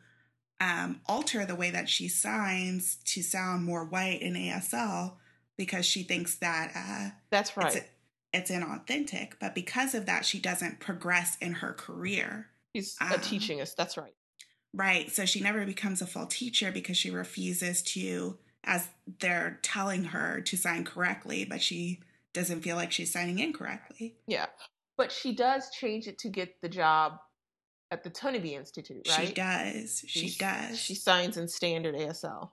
um, alter the way that she signs to sound more white in ASL because she thinks that uh, That's right. it's, it's inauthentic. But because of that, she doesn't progress in her career. She's a um, teaching us. That's right. Right. So she never becomes a full teacher because she refuses to, as they're telling her to sign correctly, but she doesn't feel like she's signing incorrectly. Yeah, but she does change it to get the job at the Toneybee Institute, right? She does. She She's- does. She signs in standard ASL.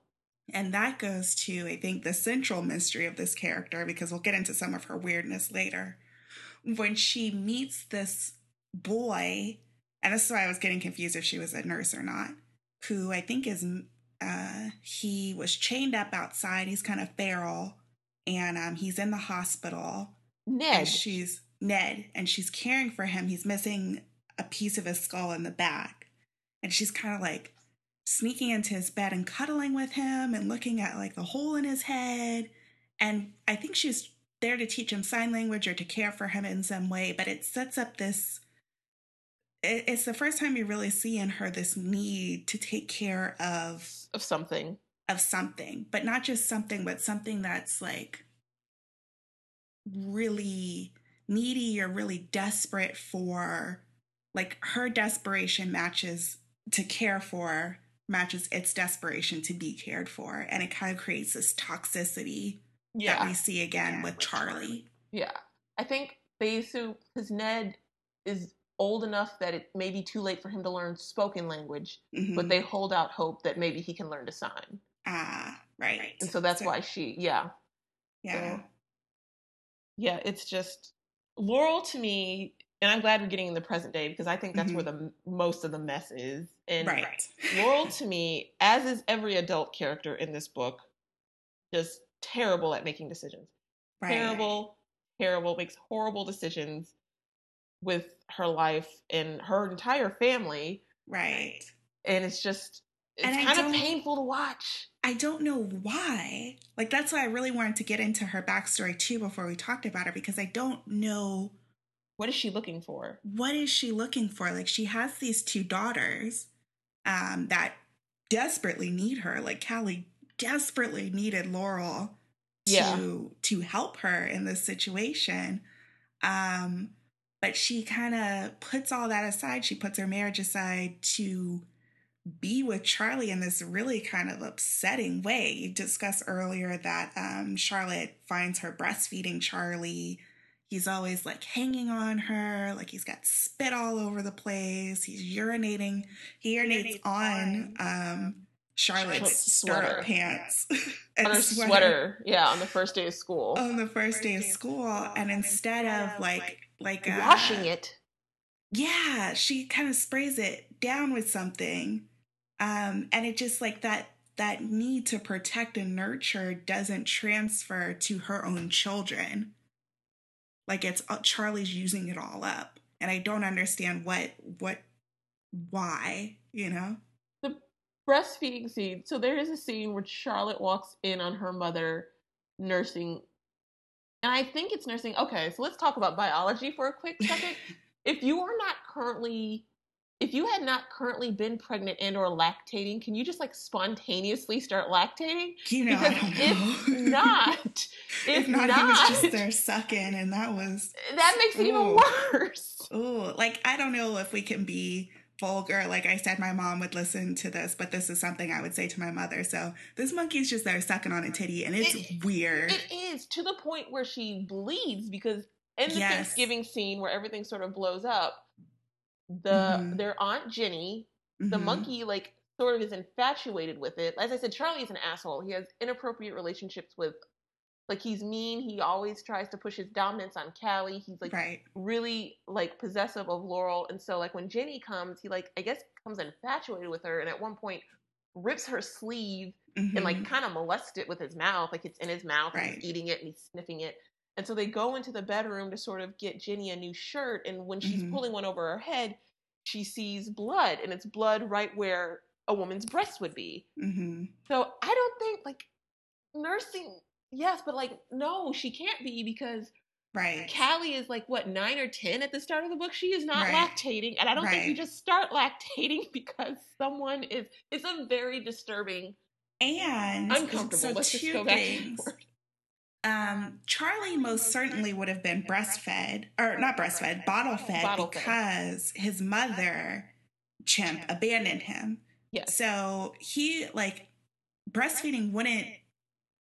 and that goes to, I think, the central mystery of this character because we'll get into some of her weirdness later. When she meets this boy, and this is why I was getting confused if she was a nurse or not, who I think is, uh, he was chained up outside. He's kind of feral and um, he's in the hospital. Ned. And she's Ned, and she's caring for him. He's missing a piece of his skull in the back. And she's kind of like sneaking into his bed and cuddling with him and looking at like the hole in his head. And I think she's there to teach him sign language or to care for him in some way, but it sets up this it's the first time you really see in her this need to take care of of something of something, but not just something, but something that's like really needy or really desperate for like her desperation matches to care for matches its desperation to be cared for. And it kind of creates this toxicity yeah that we see again with charlie. Yeah. I think they assume because ned is old enough that it may be too late for him to learn spoken language Mhm. but they hold out hope that maybe he can learn to sign. Ah right. And so that's why she yeah. Yeah. So- yeah it's just laurel to me and i'm glad we're getting in the present day because i think that's where the most of the mess is and Mm-hmm. right laurel to me as is every adult character in this book just terrible at making decisions right. terrible terrible makes horrible decisions with her life and her entire family right and it's just it's And kind of painful to watch I don't know why. Like that's why I really wanted to get into her backstory too before we talked about her because I don't know what is she looking for what is she looking for. Like she has these two daughters um, that desperately need her. Like Callie desperately needed Laurel to Yeah. to help her in this situation. Um, but she kind of puts all that aside. She puts her marriage aside to be with Charlie in this really kind of upsetting way. You discussed earlier that um, Charlotte finds her breastfeeding Charlie. He's always like hanging on her, like he's got spit all over the place. He's urinating. He urinates on um, Charlotte's Charlotte's sweater. pants on her sweater. yeah on the first day of school on the first day of school, and instead of like like uh, washing it yeah, she kind of sprays it down with something. Um, and it just like that that need to protect and nurture doesn't transfer to her own children. Like it's uh, Charlie's using it all up. And I don't understand what what why, you know? The breastfeeding scene. So there is a scene where Charlotte walks in on her mother nursing, and I think it's nursing. Okay, so let's talk about biology for a quick second. if you are not currently, if you had not currently been pregnant and or lactating, can you just like spontaneously start lactating? You know, I Because don't if know. not, if, if not, not, he was just there sucking and that was that makes it even Ooh. worse. Oh, like I don't know if we can be vulgar. Like I said, my mom would listen to this, but this is something I would say to my mother. So this monkey's just there sucking on a titty, and it's It- weird. It is to the point where she bleeds because in the Yes. Thanksgiving scene where everything sort of blows up, the Mhm. their aunt Jenny, the Mhm. monkey, like sort of is infatuated with it. As I said, Charlie is an asshole. He has inappropriate relationships with, like he's mean. He always tries to push his dominance on Callie. He's like right. really like possessive of Laurel, and so like when Jenny comes, he like I guess comes infatuated with her, and at one point rips her sleeve and like Mhm. kind of molest it with his mouth, like it's in his mouth and Right. he's eating it and he's sniffing it. And so they go into the bedroom to sort of get Jenny a new shirt, and when she's Mhm. pulling one over her head, she sees blood, and it's blood right where a woman's breast would be. Mhm. So I don't think like nursing, yes, but like no, she can't be because right. Callie is like what nine or ten at the start of the book. She is not Right. lactating, and I don't think you just start lactating because someone is. It's a very disturbing, and uncomfortable. So Let's just go back things. word. Um, Charlie most certainly would have been breastfed, or not breastfed, bottle fed, Bottle fed. because his mother, Chimp, abandoned him. Yes. So he like breastfeeding wouldn't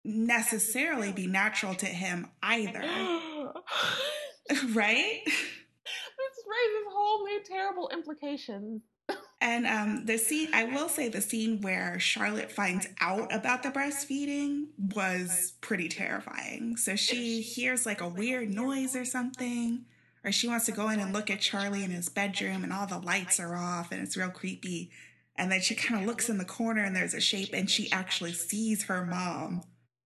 necessarily be natural to him either, right? this raises whole new terrible implications. And um, the scene, I will say, the scene where Charlotte finds out about the breastfeeding was pretty terrifying. So she hears like a weird noise or something, or she wants to go in and look at Charlie in his bedroom, and all the lights are off, and it's real creepy. And then she kind of looks in the corner, and there's a shape, and she actually sees her mom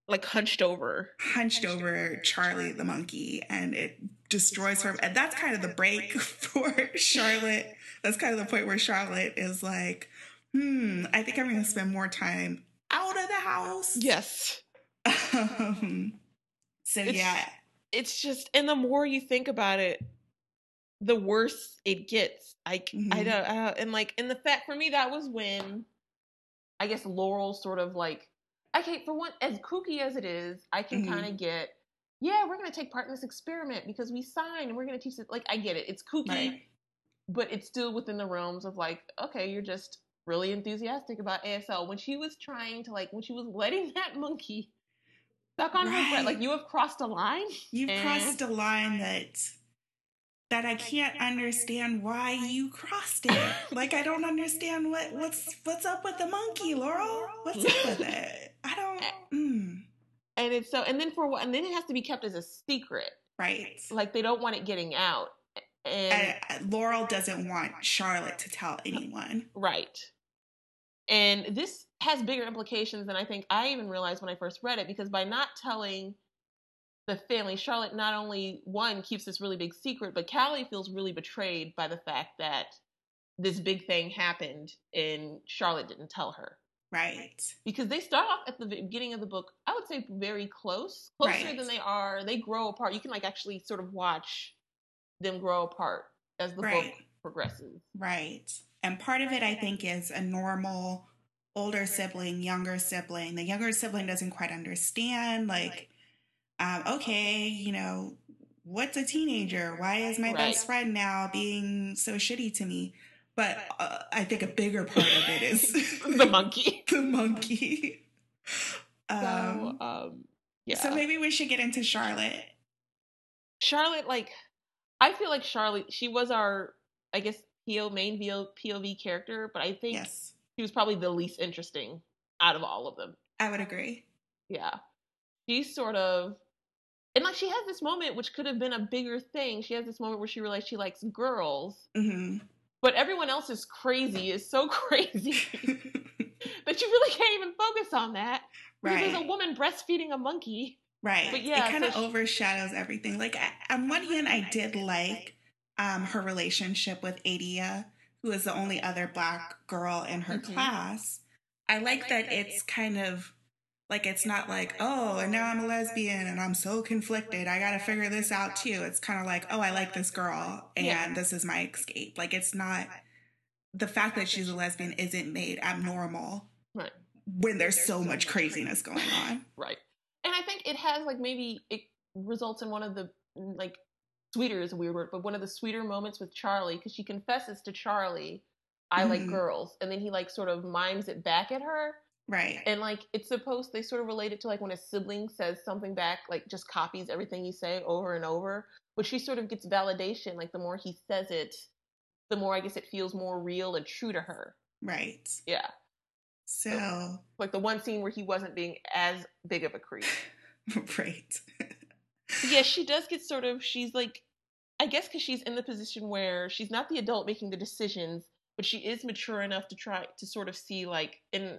Like hunched over. hunched over Charlie the monkey and it destroys her. And that's kind of the break for Charlotte. That's kind of the point where Charlotte is like, hmm, I think I'm going to spend more time out of the house. Yes. Um, so, It's- yeah. It's just, and the more you think about it, the worse it gets. I Mhm. don't, uh, and like, and the fact for me that was when, I guess Laurel sort of like, okay, for one, as kooky as it is, I can Mhm. kind of get, yeah, we're gonna take part in this experiment because we signed and we're gonna teach it. Like I get it, it's kooky, Right. But it's still within the realms of like, okay, you're just really enthusiastic about ASL. When she was trying to like, when she was letting that monkey suck on her breath, Right. like you have crossed a line. You've And- crossed a line that that I can't understand why you crossed it. Like I don't understand what what's what's up with the monkey, Laurel. What's up with it? I don't. Mm, and it's so and then for what and then it has to be kept as a secret right. like they don't want it getting out and Uh, Laurel doesn't want Charlotte to tell anyone. right and this has bigger implications than i think i even realized when i first read it because by not telling the family charlotte not only one keeps this really big secret but callie feels really betrayed by the fact that this big thing happened and charlotte didn't tell her Right. because they start off at the beginning of the book i would say very close closer Right. than they are they grow apart you can like actually sort of watch them grow apart as the book progresses Right. And part of it, I think, is a normal older sibling, younger sibling. The younger sibling doesn't quite understand, like, um, okay, you know, what's a teenager? Why is my Right. best friend now being so shitty to me? But uh, I think a bigger part of it is the monkey the monkey. Um, so um yeah So maybe we should get into Charlotte. charlotte like i feel like charlotte she was our i guess PO, main pov character but i think Yes, she was probably the least interesting out of all of them I would agree. Yeah. She's sort of and like she has this moment which could have been a bigger thing. She has this moment where she realized she likes girls, hmm but everyone else is crazy, is so crazy that you really can't even focus on that. Because right. there's a woman breastfeeding a monkey. Right. But yeah, it kind of so overshadows everything. Like I, on one hand, I did like um, her relationship with Adia, who is the only other black girl in her Mhm. class. I like that it's kind of like it's not like oh, and now I'm a lesbian and I'm so conflicted. I got to figure this out too. It's kind of like oh, I like this girl and Yeah. this is my escape. Like it's not the fact that she's a lesbian isn't made abnormal Right. when there's so much craziness going on. Right. And I think it has like maybe it results in one of the like sweeter is a weird word, but one of the sweeter moments with Charlie because she confesses to Charlie, I like Mhm. girls. And then he like sort of mimes it back at her. Right. And like it's supposed they sort of relate it to like when a sibling says something back, like just copies everything you say over and over. But she sort of gets validation. Like the more he says it, the more I guess it feels more real and true to her. Right. Yeah. So, Like the one scene where he wasn't being as big of a creep. right. Yeah, she does get sort of she's like I guess because she's in the position where she's not the adult making the decisions, but she is mature enough to try to sort of see like in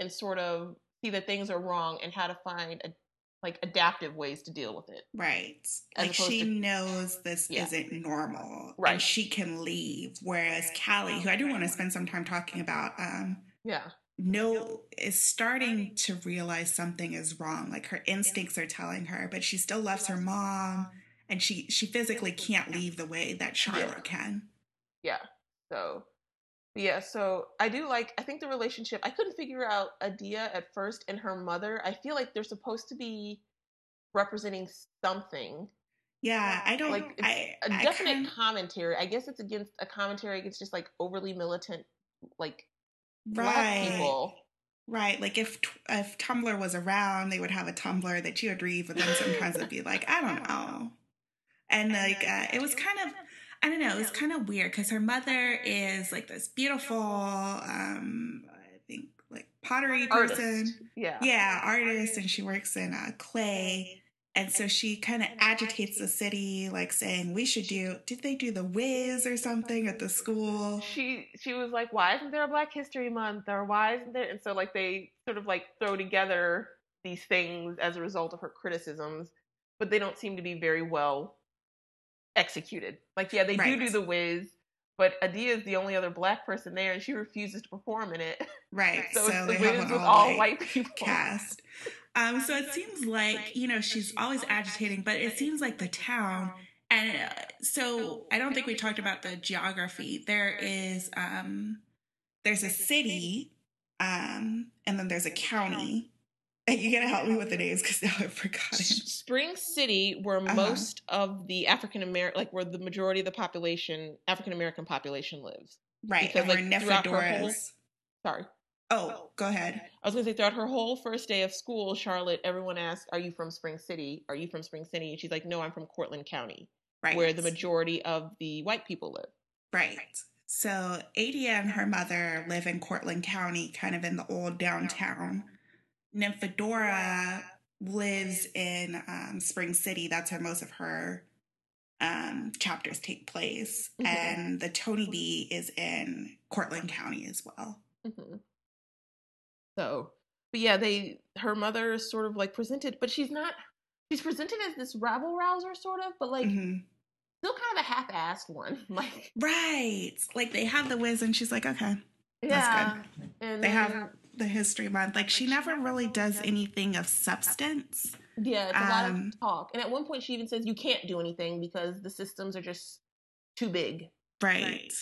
and sort of see that things are wrong and how to find a, like adaptive ways to deal with it. Right. Like she to- knows this Yeah. isn't normal. Right. And she can leave. Whereas Callie, who I do want to spend some time talking about, um, Yeah. No is starting to realize something is wrong. Like her instincts are telling her, but she still loves her mom and she she physically can't leave the way that Charlotte can. Yeah. So yeah, so I do like I think the relationship I couldn't figure out Adia at first and her mother. I feel like they're supposed to be representing something. Yeah, um, I don't Like I, a I definite kind- commentary. I guess it's against a commentary against just like overly militant like black right. people. Right, like if if Tumblr was around, they would have a Tumblr that you would read, but then sometimes it'd be like, I don't know, and like uh, it was kind of, I don't know, it was kind of weird because her mother is like this beautiful, um, I think like pottery Artist. person, Yeah. yeah, artist, and she works in uh, clay. And so she kind of agitates the city, like saying, "We should do." Did they do the Wiz or something at the school? She she was like, Why isn't there a Black History Month? Or why isn't there and so like they sort of like throw together these things as a result of her criticisms, but they don't seem to be very well executed. Like, yeah, they do Right. do the Wiz, but Adia is the only other black person there and she refuses to perform in it. Right. So, So, it's they the have Wiz with all, all white white people. cast. Um, so it seems like you know she's always agitating, but it seems like the town And uh, so I don't think we talked about the geography. There is um there's a city um and then there's a county. And you gotta help me with the names because now I've forgotten. Spring City, where uh-huh. most of the African American, like where the majority of the population, African American population lives. Right. Because like Nymphadora's. Whole, sorry. Oh, go ahead. I was going to say throughout her whole first day of school, Charlotte, everyone asked, "Are you from Spring City? Are you from Spring City?" And she's like, "No, I'm from Cortland County, right. where the majority of the white people live." Right. So Adia and her mother live in Cortland County, kind of in the old downtown. Nymphadora lives in um, Spring City. That's where most of her um, chapters take place. Mm-hmm. And the Toneybee is in Cortland County as well. Mm-hmm. So, but yeah, they her mother is sort of like presented, but she's not. She's presented as this rabble rouser, sort of, but like mm-hmm. still kind of a half-assed one. Like right, like they have the Wiz, and she's like, okay, yeah, and they have the history month. Like she never really does anything of substance. Yeah, it's a lot of um, talk. And at one point, she even says you can't do anything because the systems are just too big. Right. Right.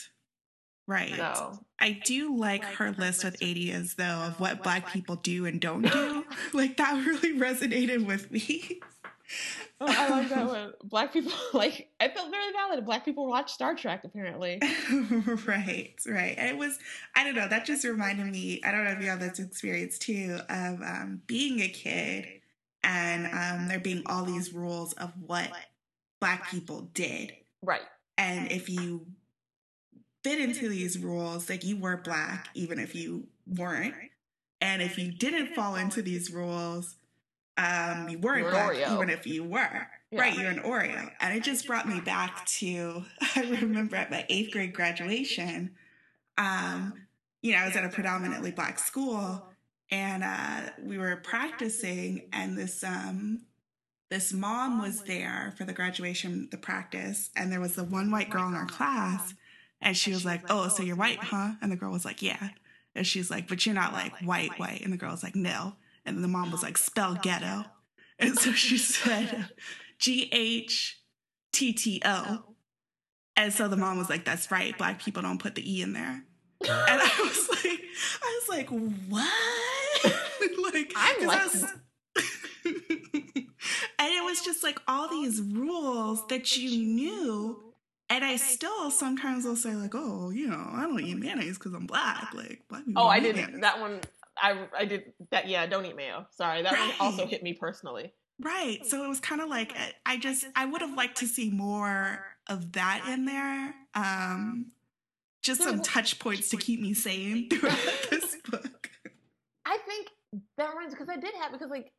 So I do like her list with Adia's though of what black people do and don't do. like that really resonated with me. oh, I love that one. Black people like I felt very valid. Black people watch Star Trek apparently. right, right. And it was I don't know, that just reminded me, I don't know if you have this experience too, of um, being a kid and um, there being all these rules of what black people did. Right. And if you fit into these rules, like you were black, even if you weren't. And if you didn't fall into these rules, um, you weren't you're black, Oreo. even if you were. Yeah. Right, you're an Oreo. And it just brought me back to, I remember at my eighth grade graduation, um, you know, I was at a predominantly black school and uh, we were practicing and this um, this mom was there for the graduation the practice and there was the one white girl in our class and she was like, Oh, so oh, you're white, huh? And the girl was like, Yeah. And she's like, But you're not like white, white. And the girl was like, No. And then the mom was like, Spell ghetto. And so she said, G H T T O. Oh. And so the mom was like, That's right. Black people don't put the E in there. And I was like, I was like, What? like, I'm like, was, and it was just like all these rules that you knew and I still sometimes will say like, oh, you know, I don't eat mayonnaise because I'm black. Like black people. Oh, I didn't. Mayonnaise. That one, I I did that. Yeah, don't eat mayo. Sorry, that right. one also hit me personally. Right. So it was kind of like I just I would have liked to see more of that in there. Um, just some touch points to keep me sane throughout this book. I think that reminds because I did have because like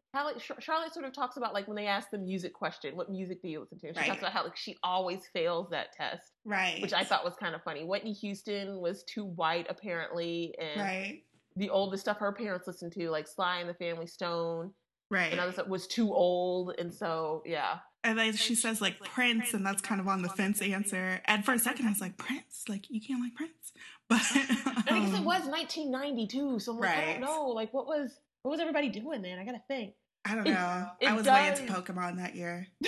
Charlotte sort of talks about like when they ask the music question, what music do you listen to? She right. talks about how like she always fails that test, right? Which I thought was kind of funny. Whitney Houston was too white apparently, and right. the oldest stuff her parents listened to, like Sly and the Family Stone, right, and other stuff was too old, and so yeah. And then she says like Prince, and that's kind of on the fence answer. And for a second, I was like Prince, like you can't like Prince, but um, I guess it was 1992, so I'm like, right. I don't know, like what was what was everybody doing then? I gotta think. I don't know. It, it I was does... way into Pokemon that year.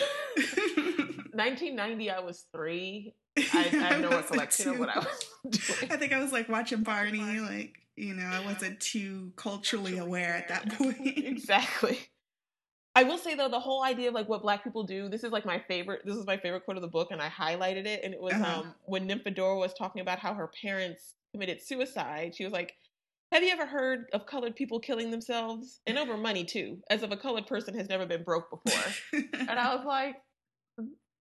1990, I was three. I, I have no recollection of what I was doing. I think I was like watching Barney. Like, you know, I wasn't too culturally aware at that point. exactly. I will say though, the whole idea of like what black people do, this is like my favorite this is my favorite quote of the book and I highlighted it and it was uh-huh. um when Nymphadora was talking about how her parents committed suicide. She was like, have you ever heard of colored people killing themselves? And over money too, as if a colored person has never been broke before. and I was like,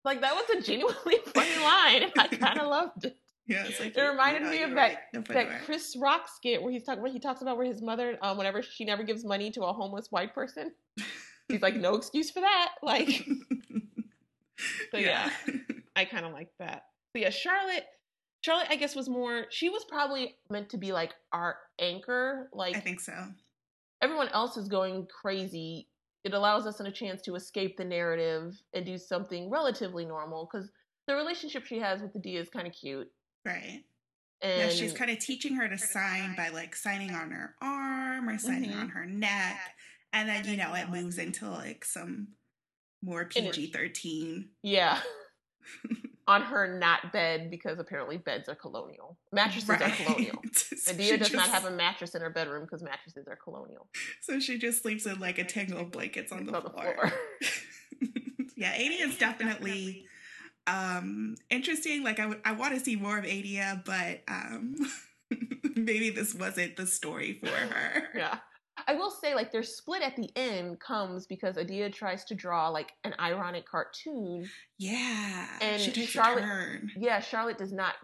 like that was a genuinely funny line. I kind of loved it. Yeah, like, it reminded me of that that Chris Rock skit where he's talking where he talks about where his mother, um, whenever she never gives money to a homeless white person, he's like, no excuse for that. Like, so yeah, yeah I kind of like that. But yeah, Charlotte Charlotte, I guess, was more. She was probably meant to be like our anchor. Like I think so. Everyone else is going crazy. It allows us a chance to escape the narrative and do something relatively normal because the relationship she has with the D is kind of cute. Right. And yeah, she's kind of teaching her to sign by like signing on her arm or signing mm-hmm. on her neck. And then, you know, it moves into like some more PG 13. Yeah. on her not bed because apparently beds are colonial. Mattresses right. are colonial. so Adia does just, not have a mattress in her bedroom because mattresses are colonial. So she just sleeps in like a tangle of blankets on the, on floor. The floor. yeah, Adia is definitely um interesting. Like I, w- I want to see more of Adia, but um maybe this wasn't the story for her. Yeah. I will say, like, their split at the end comes because Adia tries to draw like an ironic cartoon. Yeah, and she takes Charlotte, yeah, Charlotte does not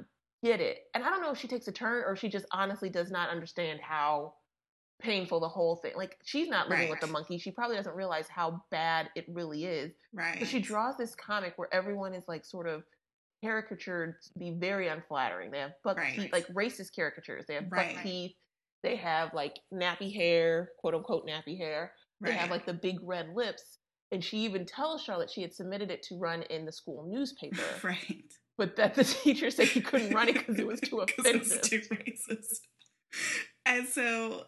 get it, and I don't know if she takes a turn or she just honestly does not understand how painful the whole thing. Like, she's not living right. with the monkey; she probably doesn't realize how bad it really is. Right. But she draws this comic where everyone is like sort of caricatured to be very unflattering. They have buck right. teeth, like racist caricatures. They have right. buck teeth they have like nappy hair, quote unquote nappy hair. Right. They have like the big red lips. And she even tells Charlotte she had submitted it to run in the school newspaper. Right. But that the teacher said he couldn't run it because it was too offensive. It was too racist. And so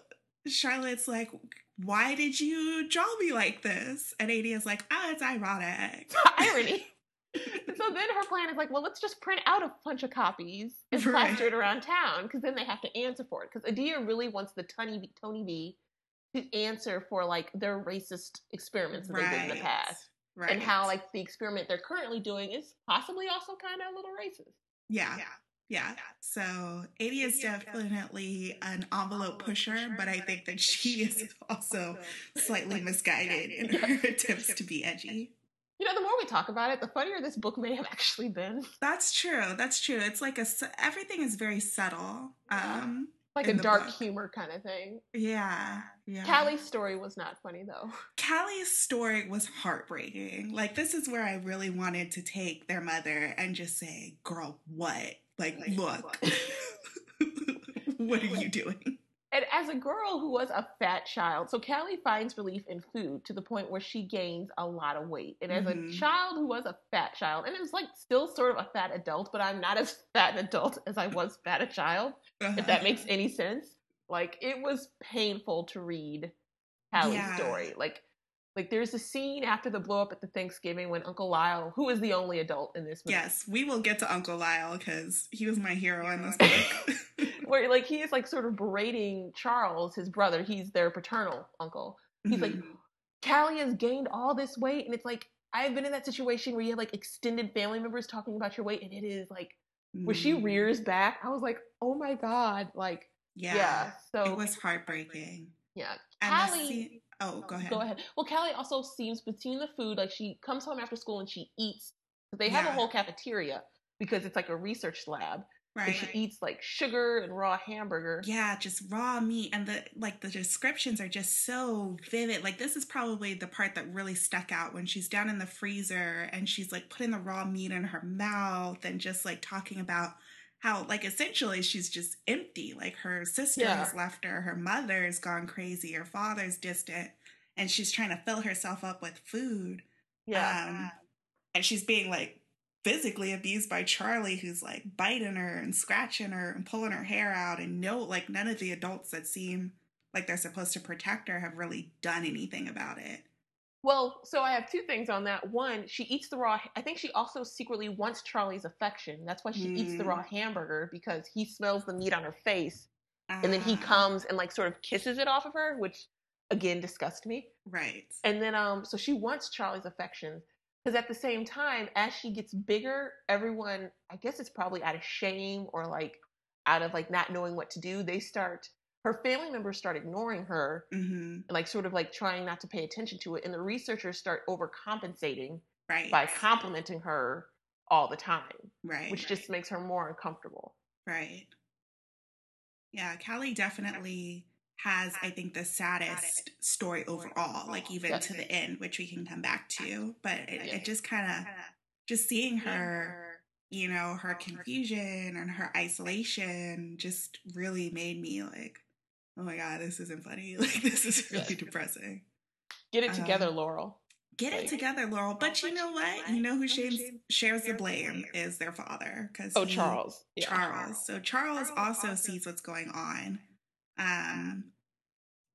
Charlotte's like, why did you draw me like this? And Adia's like, oh, it's ironic. Irony so then her plan is like, well, let's just print out a bunch of copies and right. plaster it around town because then they have to answer for it. Because Adia really wants the Tony Toneybee to answer for like their racist experiments that right. they did in the past. Right. And how like the experiment they're currently doing is possibly also kind of a little racist. Yeah. Yeah. Yeah. So Adia is definitely an envelope pusher, but I think that she is also slightly misguided in her attempts to be edgy. You know, the more we talk about it, the funnier this book may have actually been. That's true. That's true. It's like a everything is very subtle. Um, like a dark book. humor kind of thing. Yeah, yeah. Callie's story was not funny though. Callie's story was heartbreaking. Like this is where I really wanted to take their mother and just say, "Girl, what? Like, like look, what are you doing?" And as a girl who was a fat child, so Callie finds relief in food to the point where she gains a lot of weight. And as mm-hmm. a child who was a fat child, and it was like still sort of a fat adult, but I'm not as fat an adult as I was fat a child, uh-huh. if that uh-huh. makes any sense. Like it was painful to read Callie's yeah. story. Like like there's a scene after the blow up at the Thanksgiving when Uncle Lyle, who is the only adult in this movie. Yes, we will get to Uncle Lyle because he was my hero in this book. where like he is like sort of berating Charles, his brother. He's their paternal uncle. He's mm-hmm. like, Callie has gained all this weight, and it's like I've been in that situation where you have like extended family members talking about your weight, and it is like mm-hmm. when she mm. rears back, I was like, oh my god, like yeah, yeah. So it was heartbreaking. Yeah, and Callie. oh, go ahead. Go ahead. Well, Callie also seems between the food, like she comes home after school and she eats. They have yeah. a whole cafeteria because it's like a research lab. Right. she eats like sugar and raw hamburger. Yeah, just raw meat. And the like the descriptions are just so vivid. Like this is probably the part that really stuck out when she's down in the freezer and she's like putting the raw meat in her mouth and just like talking about how like essentially she's just empty. Like her sister yeah. has left her, her mother's gone crazy, her father's distant, and she's trying to fill herself up with food. Yeah. Um, and she's being like physically abused by Charlie, who's like biting her and scratching her and pulling her hair out. And no, like none of the adults that seem like they're supposed to protect her have really done anything about it. Well, so I have two things on that. One, she eats the raw. I think she also secretly wants Charlie's affection. That's why she mm. eats the raw mm. hamburger because he smells the meat on her face, uh. and then he ah. comes and like sort of kisses it off of her, which again disgusts me. Right. And then um, so she wants Charlie's affection, because at the same time, as she gets bigger, everyone, I guess it's probably out of shame or like out of like not knowing what to do, they start, her family members start ignoring her, mm-hmm. like sort of like trying not to pay attention to it. And the researchers start overcompensating right. by complimenting her all the time. Right. Which right. just makes her more uncomfortable. Right. Yeah, Callie definitely has I think the saddest story overall, like even to the end, which we can come back to. But it, it just kind of just seeing her, you know, her confusion and her isolation just really made me like, oh my god, this isn't funny. Like this is really depressing. Get it together, um, Laurel. Get it together, Laurel. But you know what? You know who shares, shares the blame is their father. Because oh, Charles. Charles. So Charles also sees what's going on um,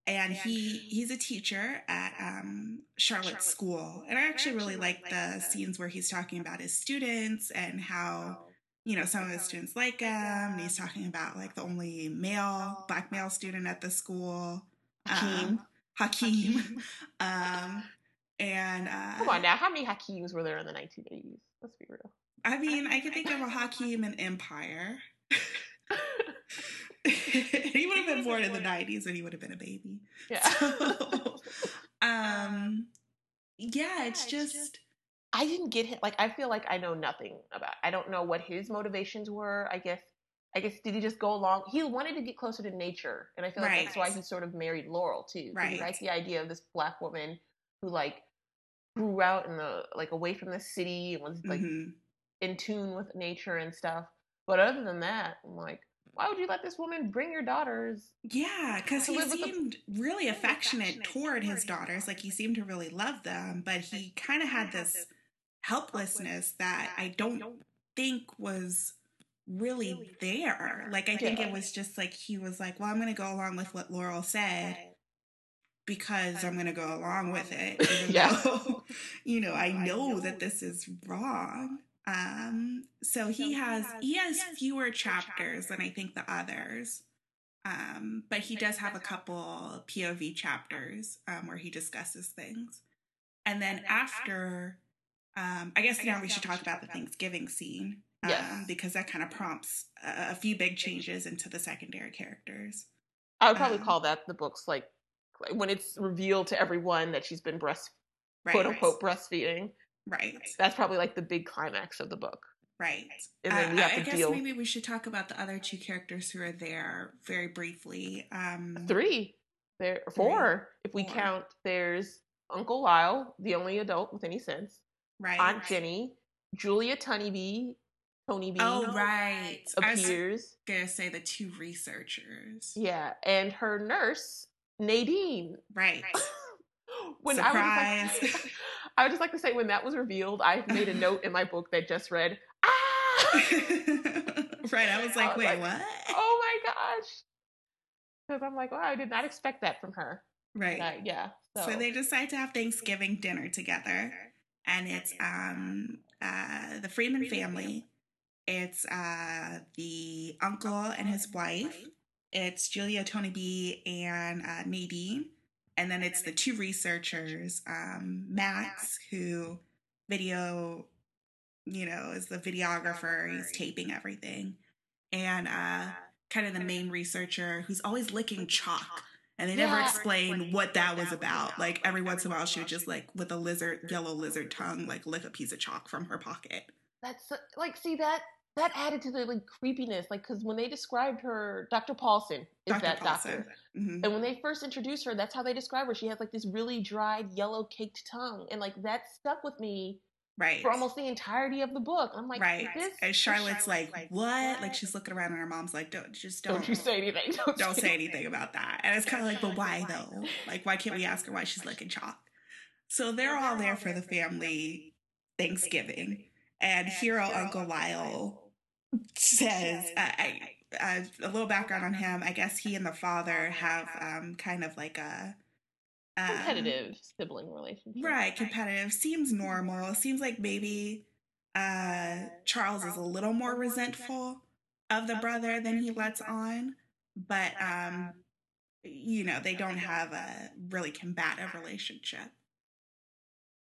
and he he's a teacher at um, Charlotte's school. And I actually really like the scenes where he's talking about his students and how you know some of his students like him. And he's talking about like the only male black male student at the school, Hakeem. um, Hakeem. um, and uh, Come on now, how many Hakeems were there in the 1980s? Let's be real. I mean, I can think of a Hakeem in Empire. he would have been born in the 90s and he would have been a baby. Yeah. So, um, yeah, it's just I didn't get him. Like, I feel like I know nothing about. I don't know what his motivations were. I guess. I guess did he just go along? He wanted to get closer to nature, and I feel like Right. that's why he sort of married Laurel too. Right. liked the idea of this black woman who like grew out in the like away from the city and was like mhm. in tune with nature and stuff. But other than that, I'm like, why would you let this woman bring your daughters? yeah, because he seemed really affectionate toward his daughters. Like he seemed to really love them, but he kind of had this helplessness that I don't think was really there. Like I think it was just like he was like, "Well, I'm going to go along with what Laurel said because I'm going to go along with it." Yeah. though, you know, I know that this is wrong. Um, so he has he has fewer chapters than I think the others. Um, but he does have a couple POV chapters um, where he discusses things. And then after, um, I guess now we should talk about the Thanksgiving scene. Um, Yes. Because that kind of prompts a, a few big changes into the secondary characters. I would probably Um, call that the book's like, when it's revealed to everyone that she's been breast Right. quote unquote breastfeeding. Right. That's probably like the big climax of the book. Right. And then Uh, we have I to guess deal maybe we should talk about the other two characters who are there very briefly. Um, three, there four if we Four. count. There's Uncle Lyle, the only adult with any sense. Right. Aunt Jenny, Julia Toneybee, Tony B Oh, right. I was appears. gonna say the two researchers. Yeah, and her nurse Nadine. Right. when I Surprise. was like, I would just like to say when that was revealed, I made a note in my book that just read ah. right. I was like, I was wait, like, what? oh my gosh. Because I'm like, wow, I did not expect that from her. Right. Yeah. So, So they decide to have Thanksgiving dinner together, and it's um uh the Freeman family. It's uh the uncle and his wife. It's Julia Toneybee and uh, Nadine, and then it's the two researchers, um, Max, who video, you know, is the videographer. He's taping everything, and uh, kind of the main researcher who's always licking chalk. And they never Yeah. explain what that was about. Like every once in a while, she would just like with a lizard, yellow lizard tongue, like lick a piece of chalk from her pocket. that's like, see that that added to the like creepiness, like because when they described her, Dr. Paulson is Dr. that Paulson. doctor, hmm and when they first introduced her, that's how they describe her. She has like this really dried, yellow caked tongue, and like that stuck with me Right. for almost the entirety of the book. I'm like, right. this, And Charlotte's like, what? Like she's looking around and her mom's like, don't just don't, don't you say anything? Don't, don't say anything about that. And it's kind of like, but why though? Like, why can't we ask her why she's licking chalk? So they're all there for the family Thanksgiving, and hero Uncle Lyle says, uh, I, uh, a little background on him. I guess he and the father have um, kind of like a um, competitive sibling relationship. Right, competitive. Seems normal. Seems like maybe uh, Charles is a little more resentful of the brother than he lets on, but um, you know they don't have a really combative relationship.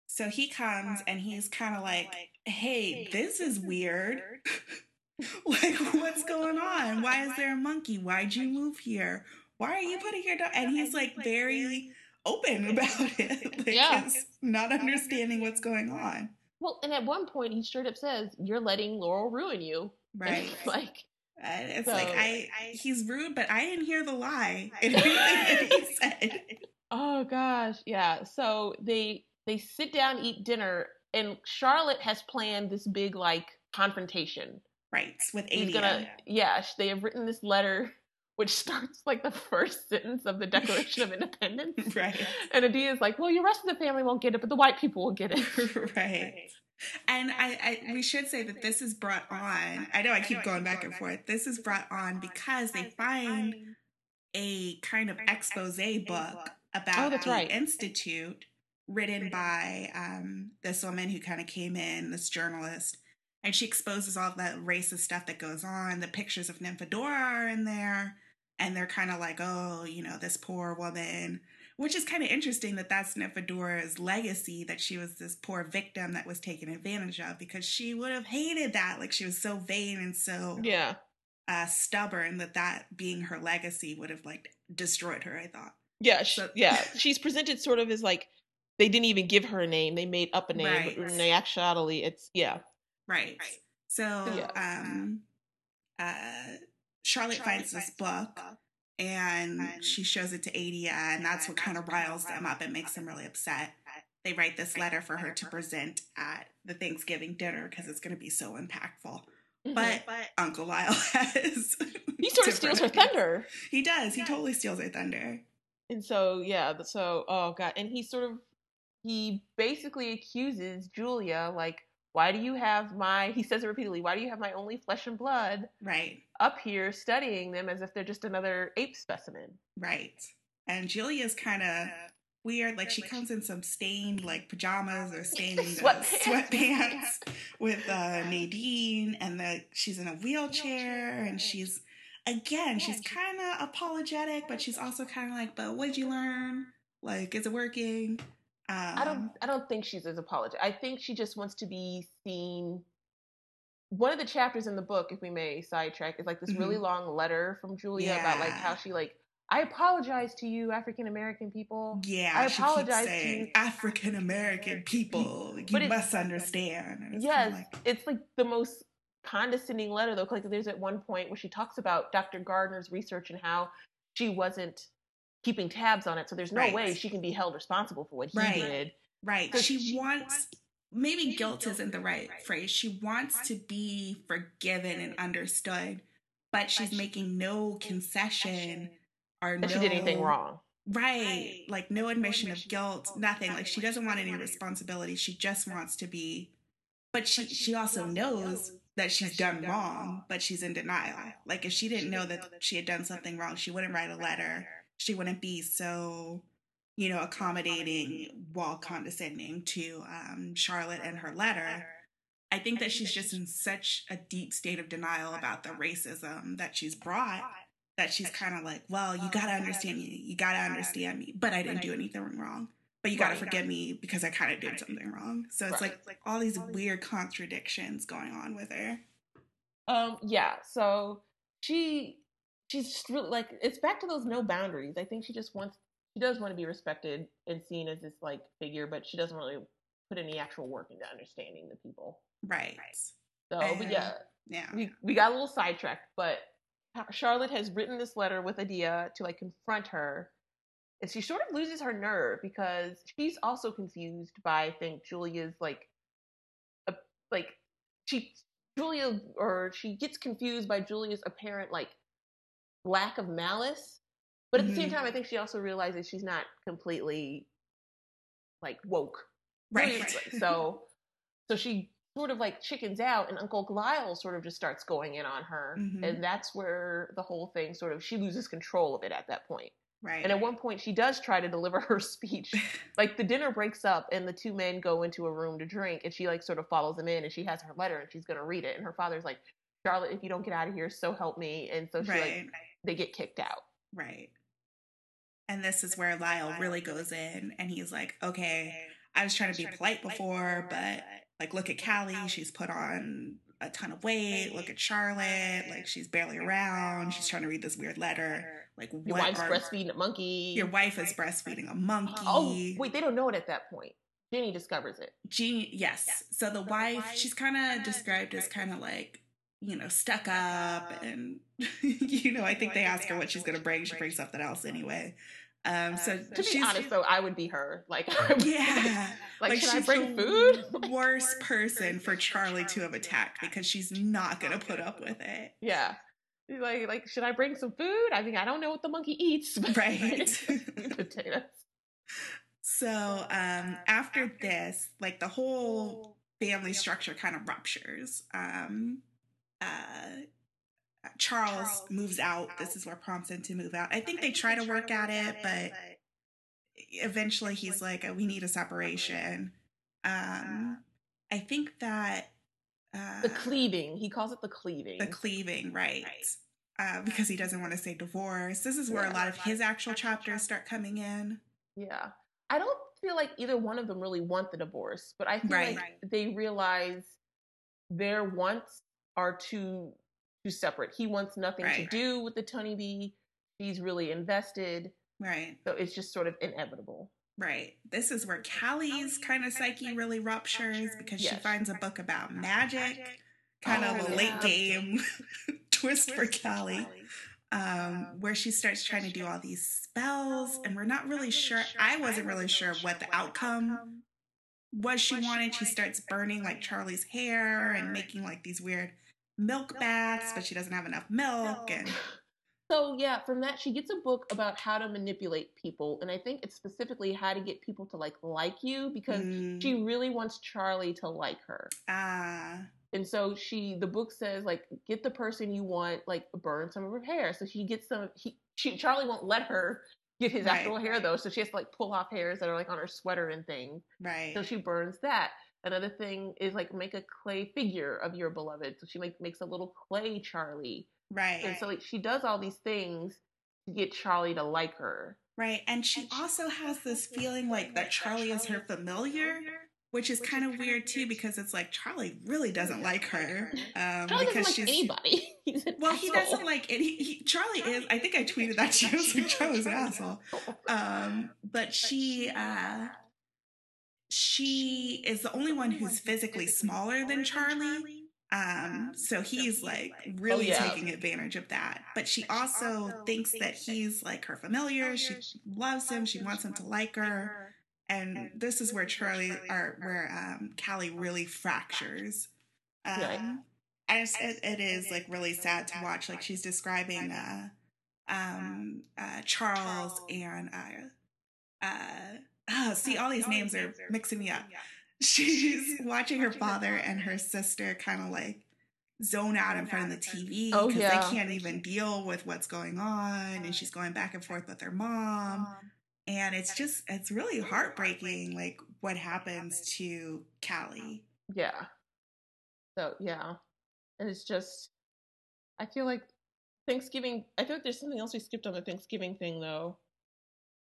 So he comes and he's kind of like, "Hey, this is weird. like, what's going on? Why is there a monkey? Why'd you move here? Why are you putting your dog?" And he's like very open about it. like, Yeah. not understanding what's going on. Well, and at one point he straight up says, "You're letting Laurel ruin you." Right. like, And it's So- like I, I he's rude, but I didn't hear the lie in that he said. oh gosh, yeah. So they they sit down, eat dinner, and Charlotte has planned this big like confrontation. Right, with He's Adia. gonna, yeah. They have written this letter, which starts like the first sentence of the Declaration of Independence. Right. And Adia is like, "Well, your rest of the family won't get it, but the white people will get it." right. And I, I we should say that this is brought on. I know I keep going back and forth. This is brought on because they find a kind of expose book Oh, about that's the right. institute written by um, this woman who kind of came in, this journalist, and she exposes all that racist stuff that goes on. The pictures of Nymphadora are in there, and they're kind of like, oh, you know, this poor woman, which is kind of interesting that that's Nymphadora's legacy, that she was this poor victim that was taken advantage of, because she would have hated that. Like she was so vain and so Yeah. uh, stubborn that that being her legacy would have like destroyed her. I thought. Yeah, sh So- yeah. She's presented sort of as like they didn't even give her a name; they made up a name. Right. But in actuality, it's yeah, Right. So, Yeah. um, uh, Charlotte finds this book and she shows it to Adia, and that's what kind of riles them up and makes them really upset. They write this letter for her to present at the Thanksgiving dinner because it's going to be so impactful. Mhm. But Uncle Lyle has. he sort of steals her thunder, He does. He totally steals her thunder. and so yeah, so oh god, and he sort of he basically accuses Julia like, why do you have my? He says it repeatedly. Why do you have my only flesh and blood Right. up here studying them as if they're just another ape specimen? Right. And Julia's kind of weird. Like she comes in some stained like pajamas or stained uh, Sweatpants. sweatpants with uh, Nadine, and the she's in a wheelchair, and she's again she's kind of apologetic, but she's also kind of like, "But what'd you learn? Like, is it working?" Um, I don't I don't think she's as apologetic. I think she just wants to be seen. One of the chapters in the book, if we may sidetrack, is like this really Mhm. long letter from Julia about like how she like I apologize to you African American people. Yeah, I apologize to saying you. African American people. You But must understand. And it's Yes, like, it's like the most condescending letter though. Like there's at one point where she talks about Dr. Gardner's research and how she wasn't keeping tabs on it, so there's no Right. way she can be held responsible for what he Right. did. Right. She, she wants, maybe guilt isn't the right phrase. She wants to be forgiven and understood, but she's making no concession or That no. she did anything wrong. Right. Like no admission of guilt, nothing. Like she doesn't want any responsibility. She just wants to be. But she, she also knows that she's done wrong, but she's in denial. Like if she didn't know that she had done something wrong, she wouldn't write a letter. She wouldn't be so, you know, accommodating while condescending to um, Charlotte and her letter. I think that she's just in such a deep state of denial about the racism that she's brought that she's kind of like, well, you gotta understand me, you gotta understand me, but I didn't do anything wrong. But you gotta forgive me because I kind of did something wrong. So it's like all these weird contradictions going on with her. Um, yeah, so she she's just really like it's back to those no boundaries. I think she just wants she does want to be respected and seen as this like figure, but she doesn't really put any actual work into understanding the people. Right. So, but yeah, Yeah. we we got a little sidetracked, but Charlotte has written this letter with Adia to like confront her. And she sort of loses her nerve because she's also confused by I think Julia's like a, like she Julia or she gets confused by Julia's apparent like lack of malice. But at the same Mhm. time I think she also realizes she's not completely like woke. Right. So so she sort of like chickens out and Uncle Lyle sort of just starts going in on her. Mhm. And that's where the whole thing sort of she loses control of it at that point. right. And at one point she does try to deliver her speech. like the dinner breaks up and the two men go into a room to drink and she like sort of follows them in and she has her letter and she's gonna read it. And her father's like, Charlotte, if you don't get out of here, so help me. And so she right. like they get kicked out. Right. And this is where Lyle really goes in and he's like, okay, I was trying to be polite before, but like, look at Callie. She's put on a ton of weight. Look at Charlotte. Like, she's barely around. She's trying to read this weird letter. Like, Your wife's are- breastfeeding a monkey. Your wife is breastfeeding a oh, monkey. Oh, wait, they don't know it at that point. Jenny discovers it. Jean, yes. So the wife, she's kind of described as kind of like, you know, stuck up. And, you know, I think they ask her what she's going to bring. She brings something else anyway. Um, so To be she's, honest, though, I would be her. Like, yeah. like, should I bring food? Worst person for Charlie to have attacked because she's not going to put up with it. yeah. Like, like, should I bring some food? I mean, I don't know what the monkey eats. but- Right. Potatoes. So um, after this, like the whole family structure kind of ruptures. Um, uh, Charles moves out. This is where prompts him to move out. I think they try to work at it, but eventually he's like, oh, "We need a separation." Um, I think that uh, the cleaving. He calls it the cleaving. The cleaving, right? Uh, because he doesn't want to say divorce. This is where yeah. a lot of his actual chapters start coming in. Yeah, I don't feel like either one of them really want the divorce, but I feel right. like they realize their wants are too too separate. He wants nothing right. to do with the Toneybee. She's really invested. Right. So it's just sort of inevitable. Right. This is where Callie's kind of psyche really ruptures because yes. she finds a book about magic, kind oh, of a late game twist for Callie, um, where she starts trying to do all these spells, and we're not really sure. I wasn't really sure what the outcome was she wanted. She starts burning like Charlie's hair and making like these weird milk baths, but she doesn't have enough milk and so yeah, from that she gets a book about how to manipulate people, and I think it's specifically how to get people to like like you because mm. she really wants Charlie to like her. Ah. And so she, the book says like get the person you want, like burn some of her hair. So she gets some. He, she Charlie won't let her get his right, actual hair though, so she has to like pull off hairs that are like on her sweater and things. Right. So she burns that. Another thing is like make a clay figure of your beloved. So she like makes a little clay Charlie Right. And so like she does all these things to get Charlie to like her. Right. And she also has this feeling like that Charlie is her familiar, which is kind of weird too because it's like Charlie really doesn't like her. Um, Charlie because doesn't like anybody. well, he doesn't like it. He, Charlie is. I think I tweeted that she was like Charlie's an asshole. Um, but she. Uh, she is the only one who's physically smaller than Charlie um, so he's like really oh, yeah. taking advantage of that. But she also thinks that he's like her familiar. She loves him. She wants him to like her. And this is where Charlie or where um, Callie really fractures. Um, and it's, it, it is like really sad to watch. Like she's describing uh, um, uh, Charles and uh, uh, oh, see, all these names are mixing me up she's watching her father and her sister kind of like zone out in front of the TV because oh, yeah. they can't even deal with what's going on, and she's going back and forth with her mom. And it's just, it's really heartbreaking, like what happens to Callie. Yeah. So, yeah. And it's just, I feel like Thanksgiving, I feel like there's something else we skipped on the Thanksgiving thing, though.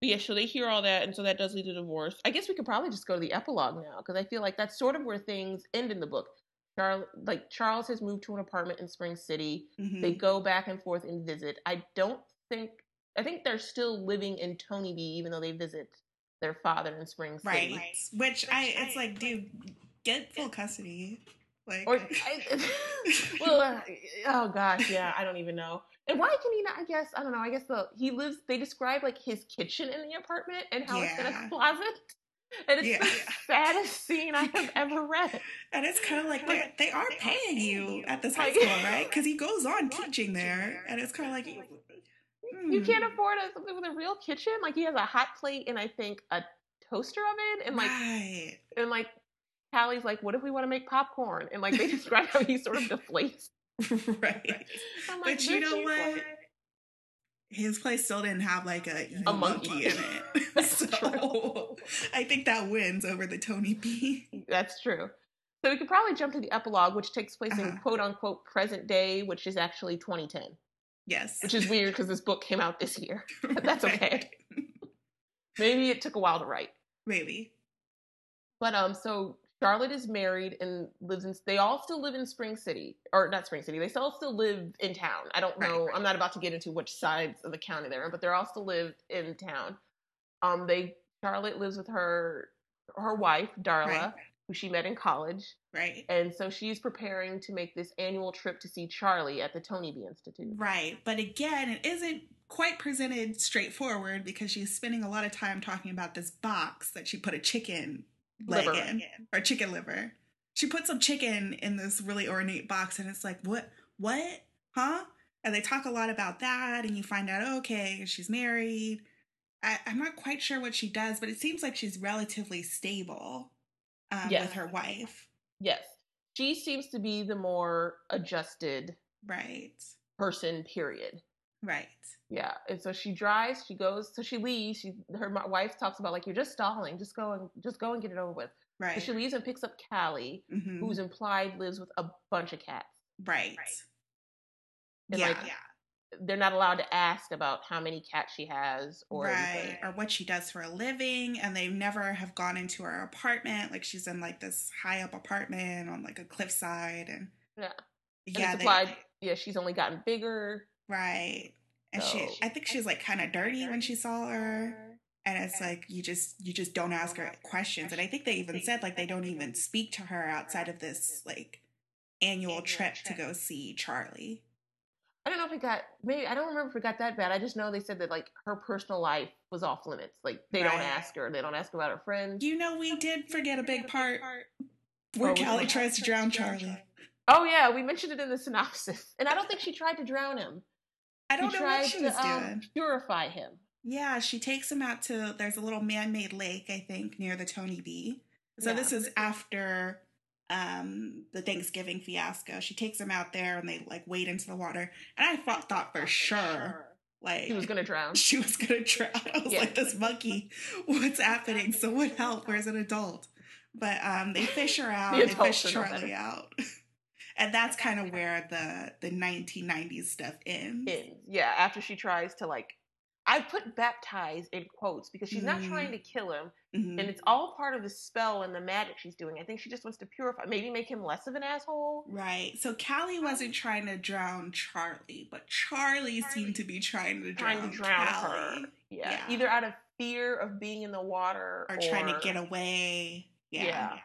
But yeah, so they hear all that, and so that does lead to divorce. I guess we could probably just go to the epilogue now because I feel like that's sort of where things end in the book. Charles, like Charles has moved to an apartment in Spring City. Mm-hmm. They go back and forth and visit. I don't think I think they're still living in Toneybee, even though they visit their father in Spring City. Right. Which I, it's like, dude, get full custody. Like, or, I, well, uh, oh gosh, yeah, I don't even know. And why can he not? I guess I don't know. I guess the he lives. They describe like his kitchen in the apartment and how yeah. it's in a closet. And it's yeah. the saddest scene I have ever read. And it's kind of like they they are paying you at this high school, right? Because he goes on teaching there, and it's kind of like hmm. you can't afford a, something with a real kitchen. Like he has a hot plate and I think a toaster oven, and like right. and like Callie's like, what if we want to make popcorn? And like they describe how he sort of deflates right. Like, but you know what? His place still didn't have like a, a monkey. monkey in it. so I think that wins over the Toneybee. That's true. So we could probably jump to the epilogue, which takes place uh-huh. in quote unquote present day, which is actually 2010. Yes. Which is weird because this book came out this year. But that's okay. Maybe it took a while to write. Maybe. But um, so Charlotte is married and lives in. They all still live in Spring City, or not Spring City. They all still live in town. I don't know. Right, right. I'm not about to get into which sides of the county they're in, but they're all still live in town. Um, they Charlotte lives with her her wife Darla, right. who she met in college. Right. And so she's preparing to make this annual trip to see Charlie at the Toneybee Institute. Right. But again, it isn't quite presented straightforward because she's spending a lot of time talking about this box that she put a chicken leg liver. in or chicken liver. She put some chicken in this really ornate box, and it's like, what? What? Huh? And they talk a lot about that, and you find out, okay, she's married. I, am not quite sure what she does, but it seems like she's relatively stable um, yes. with her wife. Yes. She seems to be the more adjusted right person. Period. Right. Yeah, and so she drives. She goes. So she leaves. She her wife talks about like you're just stalling. Just go and just go and get it over with. So Right. she leaves and picks up Callie, Mhm. who's implied lives with a bunch of cats. right. And, yeah. like, They're not allowed to ask about how many cats she has or right. anything. Or what she does for a living, and they never have gone into her apartment. Like she's in like this high up apartment on like a cliffside, and Yeah. Yeah, it's they- implied, yeah, she's only gotten bigger. right. And she, I think she was like kind of dirty when she saw her. and it's like you just you just don't ask her questions and i think they even said like they don't even speak to her outside of this like annual trip to go see charlie I don't know if it got maybe I don't remember if it got that bad. I just know they said that like her personal life was off limits. Like they don't ask her. They don't ask about her friends. you know we did forget a big part Oh, where which callie tries to drown charlie Oh yeah, we mentioned it in the synopsis, and I don't think she tried to drown him. I don't she know what she to was um, doing purify him. yeah she takes him out to there's a little man-made lake i think near the toneybee so Yeah. this is after um the thanksgiving fiasco she takes him out there and they like wade into the water and i thought, thought for sure like He was gonna drown. she was gonna drown. I was Yeah. like, this monkey, what's happening? Someone help. Where's an adult? But um they fish her out, The they fish Charlie out. and that's kind of where the the 1990s stuff ends. ends. Yeah, after she tries to like, I put baptize in quotes because she's not Mm. trying to kill him, Mhm. and it's all part of the spell and the magic she's doing. I think she just wants to purify, maybe make him less of an asshole. Right. So Callie wasn't trying to drown Charlie, but Charlie seemed to be trying to drown, Trying to drown Callie. her. Yeah. Yeah. either out of fear of being in the water Or trying to get away. Yeah. Yeah.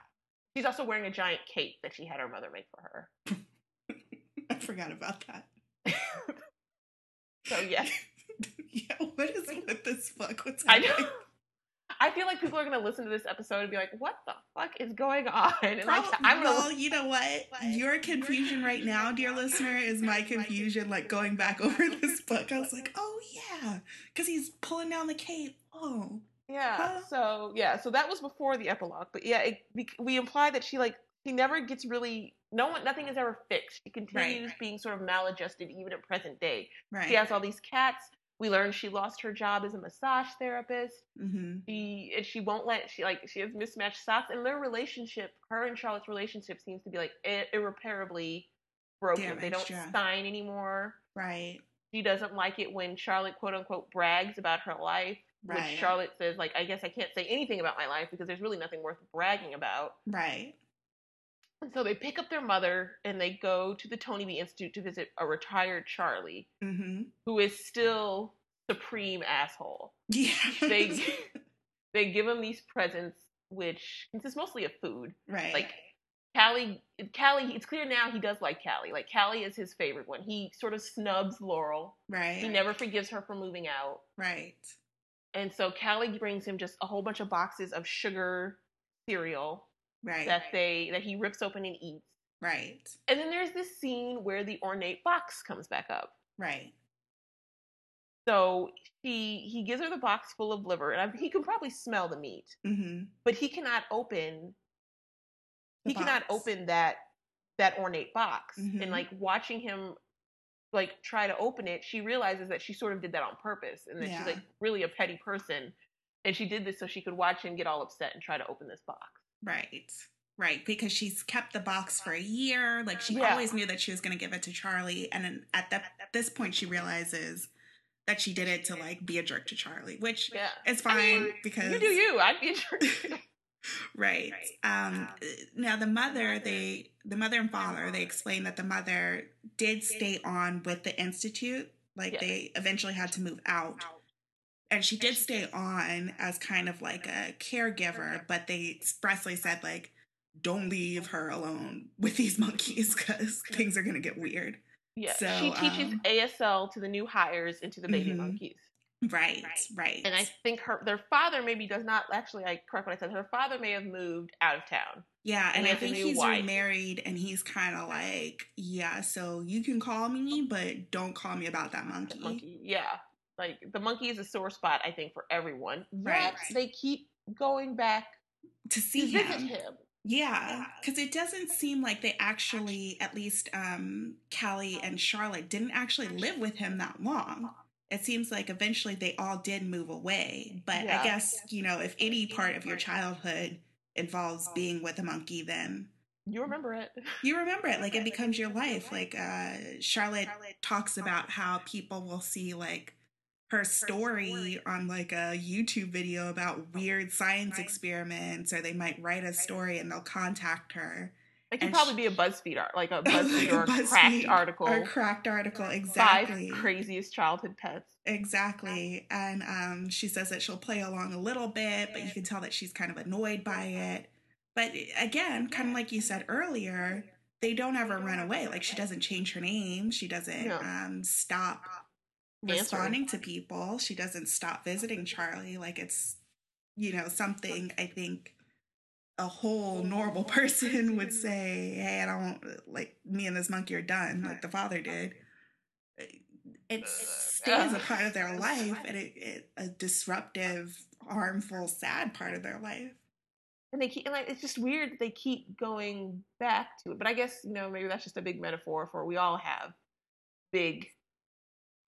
She's also wearing a giant cape that she had her mother make for her. I forgot about that. So yeah. yeah, what is with this book? What's I happening? know. I feel like people are gonna listen to this episode and be like, "What the fuck is going on?" And like, I'm gonna well, you know what? Your confusion right now, dear listener, is my confusion. Like going back over this book, I was like, oh yeah, because he's pulling down the cape. Oh, Yeah. So yeah. So that was before the epilogue, but yeah, it, we, we imply that she like she never gets really no one nothing is ever fixed. She continues being sort of maladjusted even in present day. right. She has all these cats. We learned she lost her job as a massage therapist. hmm She and she won't let she like she has mismatched socks and their relationship, her and Charlotte's relationship seems to be like ir- irreparably broken. they don't yeah. sign anymore. Right. She doesn't like it when Charlotte quote unquote brags about her life which Charlotte says, like, I guess I can't say anything about my life because there's really nothing worth bragging about. Right. And so they pick up their mother and they go to the Toneybee Institute to visit a retired Charlie hmm who is still supreme asshole. Yeah. They they give him these presents, which consist mostly of food. right. Like Callie, Callie, it's clear now he does like Callie. Like Callie is his favorite one. He sort of snubs Laurel. right. He never forgives her for moving out. right. And so Callie brings him just a whole bunch of boxes of sugar cereal Right. that they that he rips open and eats. right. And then there's this scene where the ornate box comes back up. Right. So he he gives her the box full of liver, and I, he can probably smell the meat, hmm but he cannot open The he cannot open that that ornate box. Mhm. And like watching him like try to open it, she realizes that she sort of did that on purpose, and that Yeah. she's like really a petty person, and she did this so she could watch him get all upset and try to open this box. Right. Right. Because she's kept the box for a year. Like she Yeah. always knew that she was going to give it to Charlie. And then at that, this point, she realizes that she did it to like be a jerk to Charlie, which Yeah. is I fine mean, because You do you. I'd be a jerk. Right. Um, now the mother, they, the mother and father, they explain that the mother did stay on with the institute. Like Yes. they eventually had to move out, and she did stay on as kind of like a caregiver. But they expressly said like, "Don't leave her alone with these monkeys because things are gonna get weird." Yeah. So, she teaches um, ASL to the new hires and to the baby Mhm. monkeys. Right. Right. And I think her their father maybe does not actually I correct what I said. Her father may have moved out of town. Yeah, And and I think he's wife. remarried, and he's kind of like, yeah. So you can call me, but don't call me about that monkey. Monkey. Yeah. Like the monkey is a sore spot, I think, for everyone. Right. they keep going back To to see visit him, him. Yeah, because it doesn't seem like they actually, at least um, Callie and Charlotte, didn't actually live with him that long. It seems like eventually they all did move away. But Yeah. I guess, you know, if any part of your childhood involves being with a monkey, then You remember it. you remember it. Like it becomes your life. Like uh, Charlotte talks about how people will see like her story on like a YouTube video about weird science experiments, or they might write a story and they'll contact her. It could probably sh- be a BuzzFeed art, like a Like BuzzFeed or a BuzzFeed cracked article. Or a cracked article, exactly. Five craziest childhood pets. Exactly. And um, she says that she'll play along a little bit, but you can tell that she's kind of annoyed by it. But again, kind of like you said earlier, they don't ever run away. Like she doesn't change her name. She doesn't No. um, stop Answering. responding to people. She doesn't stop visiting Charlie. Like it's, you know, something I think a whole normal person would say, Hey, I don't like me and this monkey are done, like the father did. It uh, stays a part of their life and it, it a disruptive, harmful, sad part of their life. And they keep, and like, it's just weird that they keep going back to it. But I guess, you know, maybe that's just a big metaphor for we all have big,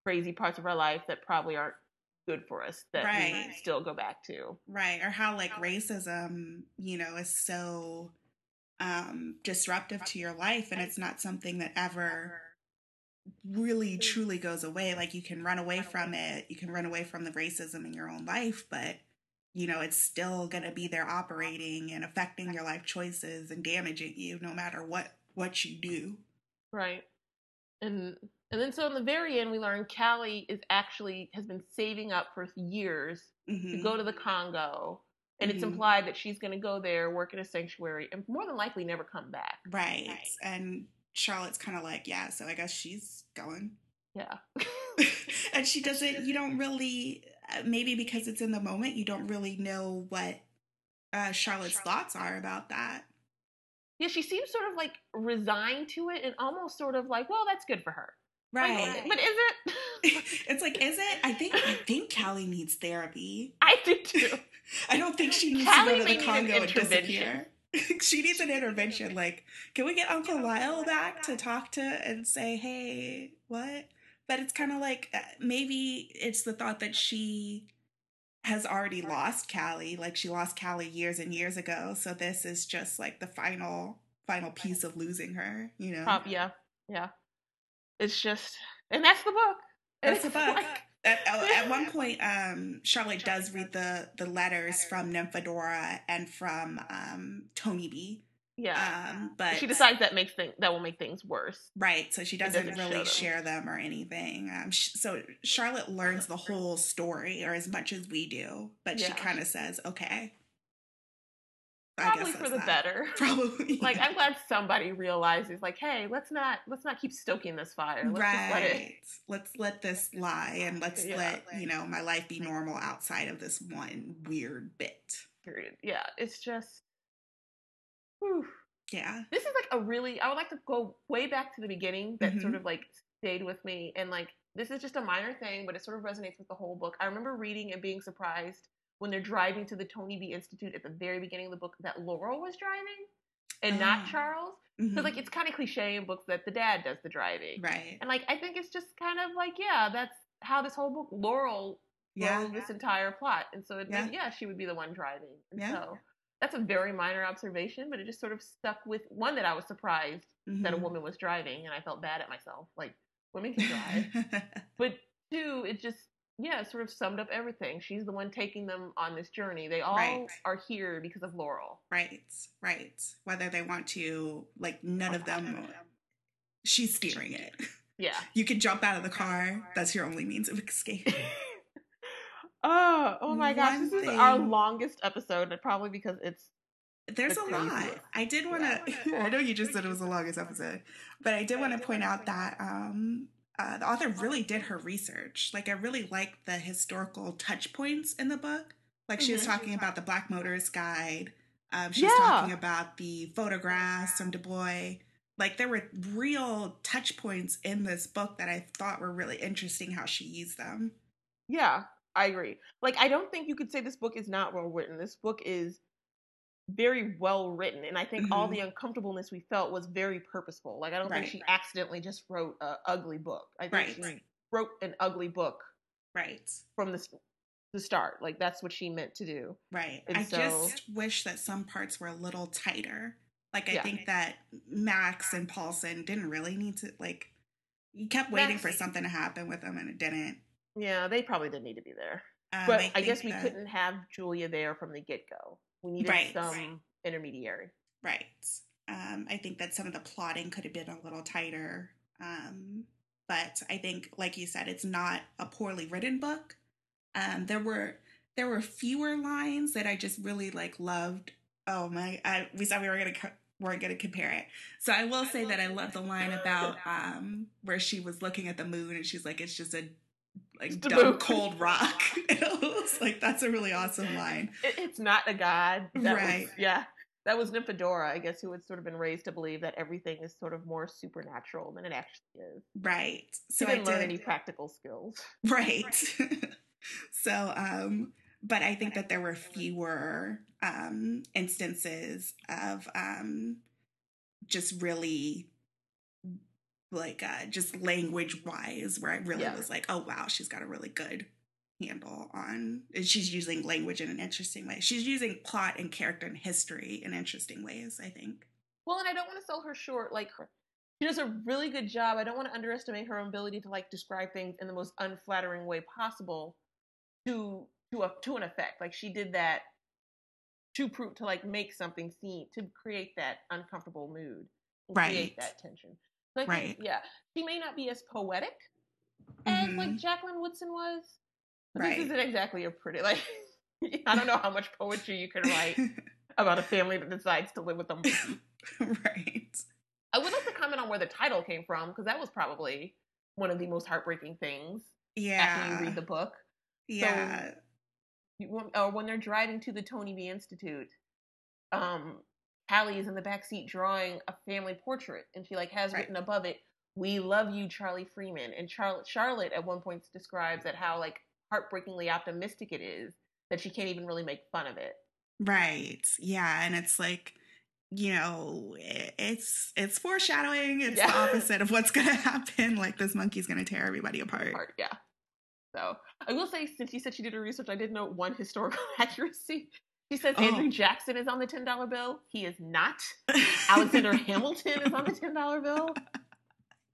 crazy parts of our life that probably aren't good for us that Right. we still go back to. Right. Or how like racism, you know, is so um disruptive to your life and it's not something that ever really truly goes away. Like you can run away from it, you can run away from the racism in your own life, but you know, it's still gonna be there operating and affecting your life choices and damaging you no matter what what you do. Right. And and then so in the very end we learn Callie is actually has been saving up for years to Mhm. go to the Congo. And it's Mhm. implied that she's going to go there, work in a sanctuary, and more than likely never come back. Right. And Charlotte's kind of like, yeah, so I guess she's going. Yeah. and she doesn't you don't really uh, maybe because it's in the moment you don't really know what uh, charlotte's thoughts are about that yeah, she seems sort of like resigned to it and almost sort of like, well, that's good for her. Like, right but is it? it's like is it i think i think callie needs therapy I do too. i don't think she needs Callie to go to the need an congo and intervention. disappear she needs an intervention like can we get uncle lyle back to talk to and say hey what but it's kind of like uh, maybe it's the thought that she has already lost Callie. Like she lost Callie years and years ago. So this is just like the final final piece of losing her, you know. Yeah, yeah. It's just, and that's the book. And That's the book. like- At, oh, at one point, um, Charlotte does read the the letters from Nymphadora and from um, Toneybee. yeah. Um, but she decides that makes things that will make things worse. Right, so she doesn't, doesn't really them. share them or anything. Um, sh- so Charlotte learns the whole story, or as much as we do, but she kind of says, "Okay." Probably for the that. better. Probably, Like I'm glad somebody realizes, like, hey, let's not let's not keep stoking this fire. Let's just let it. right. Let's let this lie, and let's Yeah. let you know my life be normal outside of this one weird bit. Period. Yeah, it's just. Whew. Yeah. This is like a really. I would like to go way back to the beginning. That Mhm. sort of like stayed with me, and like this is just a minor thing, but it sort of resonates with the whole book. I remember reading and being surprised when they're driving to the Toneybee Institute at the very beginning of the book that Laurel was driving and not Oh. Charles. Mhm. Because like it's kind of cliche in books that the dad does the driving. right. And like I think it's just kind of like yeah, that's how this whole book Laurel Yeah. drove this entire plot, and so it, Yeah. yeah. she would be the one driving. And Yeah. so that's a very minor observation, but it just sort of stuck with one that I was surprised that a Mhm. woman was driving, and I felt bad at myself, like women can drive. but two, it just yeah, sort of summed up everything. She's the one taking them on this journey. They all Right. are here because of Laurel. Right, right. Whether they want to, like, none of them, she's steering it. Yeah. You can jump out of the car. That's your only means of escape. oh, oh my gosh, One this is our longest episode, probably because it's There's The a lot. I did want to, I know you just said it was the longest episode, but I did want to point out that um, uh, the author really did her research. Like, I really liked the historical touch points in the book. Like, she was Mhm. talking about the Black Motorist Guide. Um, she was Yeah. talking about the photographs from Du Bois. Like, there were real touch points in this book that I thought were really interesting how she used them. Yeah, I agree. Like, I don't think you could say this book is not well written. This book is very well written, and I think all Mhm. the uncomfortableness we felt was very purposeful. Like I don't Right. think she accidentally just wrote a ugly book. I think Right. she Right. wrote an ugly book Right. from the the start. Like that's what she meant to do. Right. And I so- just wish that some parts were a little tighter. Like I Yeah. think that Max and Paulson didn't really need to like you kept waiting for something to happen with them and it didn't. Yeah, they probably didn't need to be there. Um, But I, think guess we that- couldn't have Julia there from the get go. We needed Right. some Right. intermediary. Right. Um, I think that some of the plotting could have been a little tighter. Um, but I think, like you said, it's not a poorly written book. Um, there were there were fewer lines that I just really like loved. Oh my! I, we said we were gonna co- weren't gonna compare it. So I will say that I love the line about um where she was looking at the moon and she's like, "It's just a like dumb cold rock." it was like that's a really awesome line. It, it's not a god. That Right. Was, yeah. That was Nymphadora, I guess, who had sort of been raised to believe that everything is sort of more supernatural than it actually is. Right. So I didn't learn did any practical skills. Right. so, um, but I think that there were fewer um, instances of um, just really like uh, just language wise where I really Yeah. was like, oh wow, she's got a really good handle on and she's using language in an interesting way. She's using plot and character and history in interesting ways, I think. Well, and I don't want to sell her short. Like, her, she does a really good job. I don't want to underestimate her ability to like describe things in the most unflattering way possible to to a to an effect. Like she did that to prove to like make something seem to create that uncomfortable mood, Right. Create that tension. So think, Right. yeah, she may not be as poetic as Mhm. like Jacqueline Woodson was. But Right. This isn't exactly a pretty like. I don't know how much poetry you can write about a family that decides to live with monkey. right. I would like to comment on where the title came from because that was probably one of the most heartbreaking things Yeah. after you read the book. yeah. You- Or when they're driving to the Toneybee Institute, um, Callie is in the back seat drawing a family portrait, and she like has Right. written above it, "We love you, Charlie Freeman." And Charlotte, Charlotte at one point describes that how like heartbreakingly optimistic it is that she can't even really make fun of it. Right. Yeah, and it's like you know, it's it's foreshadowing. It's the opposite of what's going to happen. Like this monkey's going to tear everybody apart. part. Yeah. So I will say, since you said she did her research, I did note one historical accuracy. She says Oh. Andrew Jackson is on the ten dollar bill. He is not. Alexander Hamilton is on the ten dollar bill.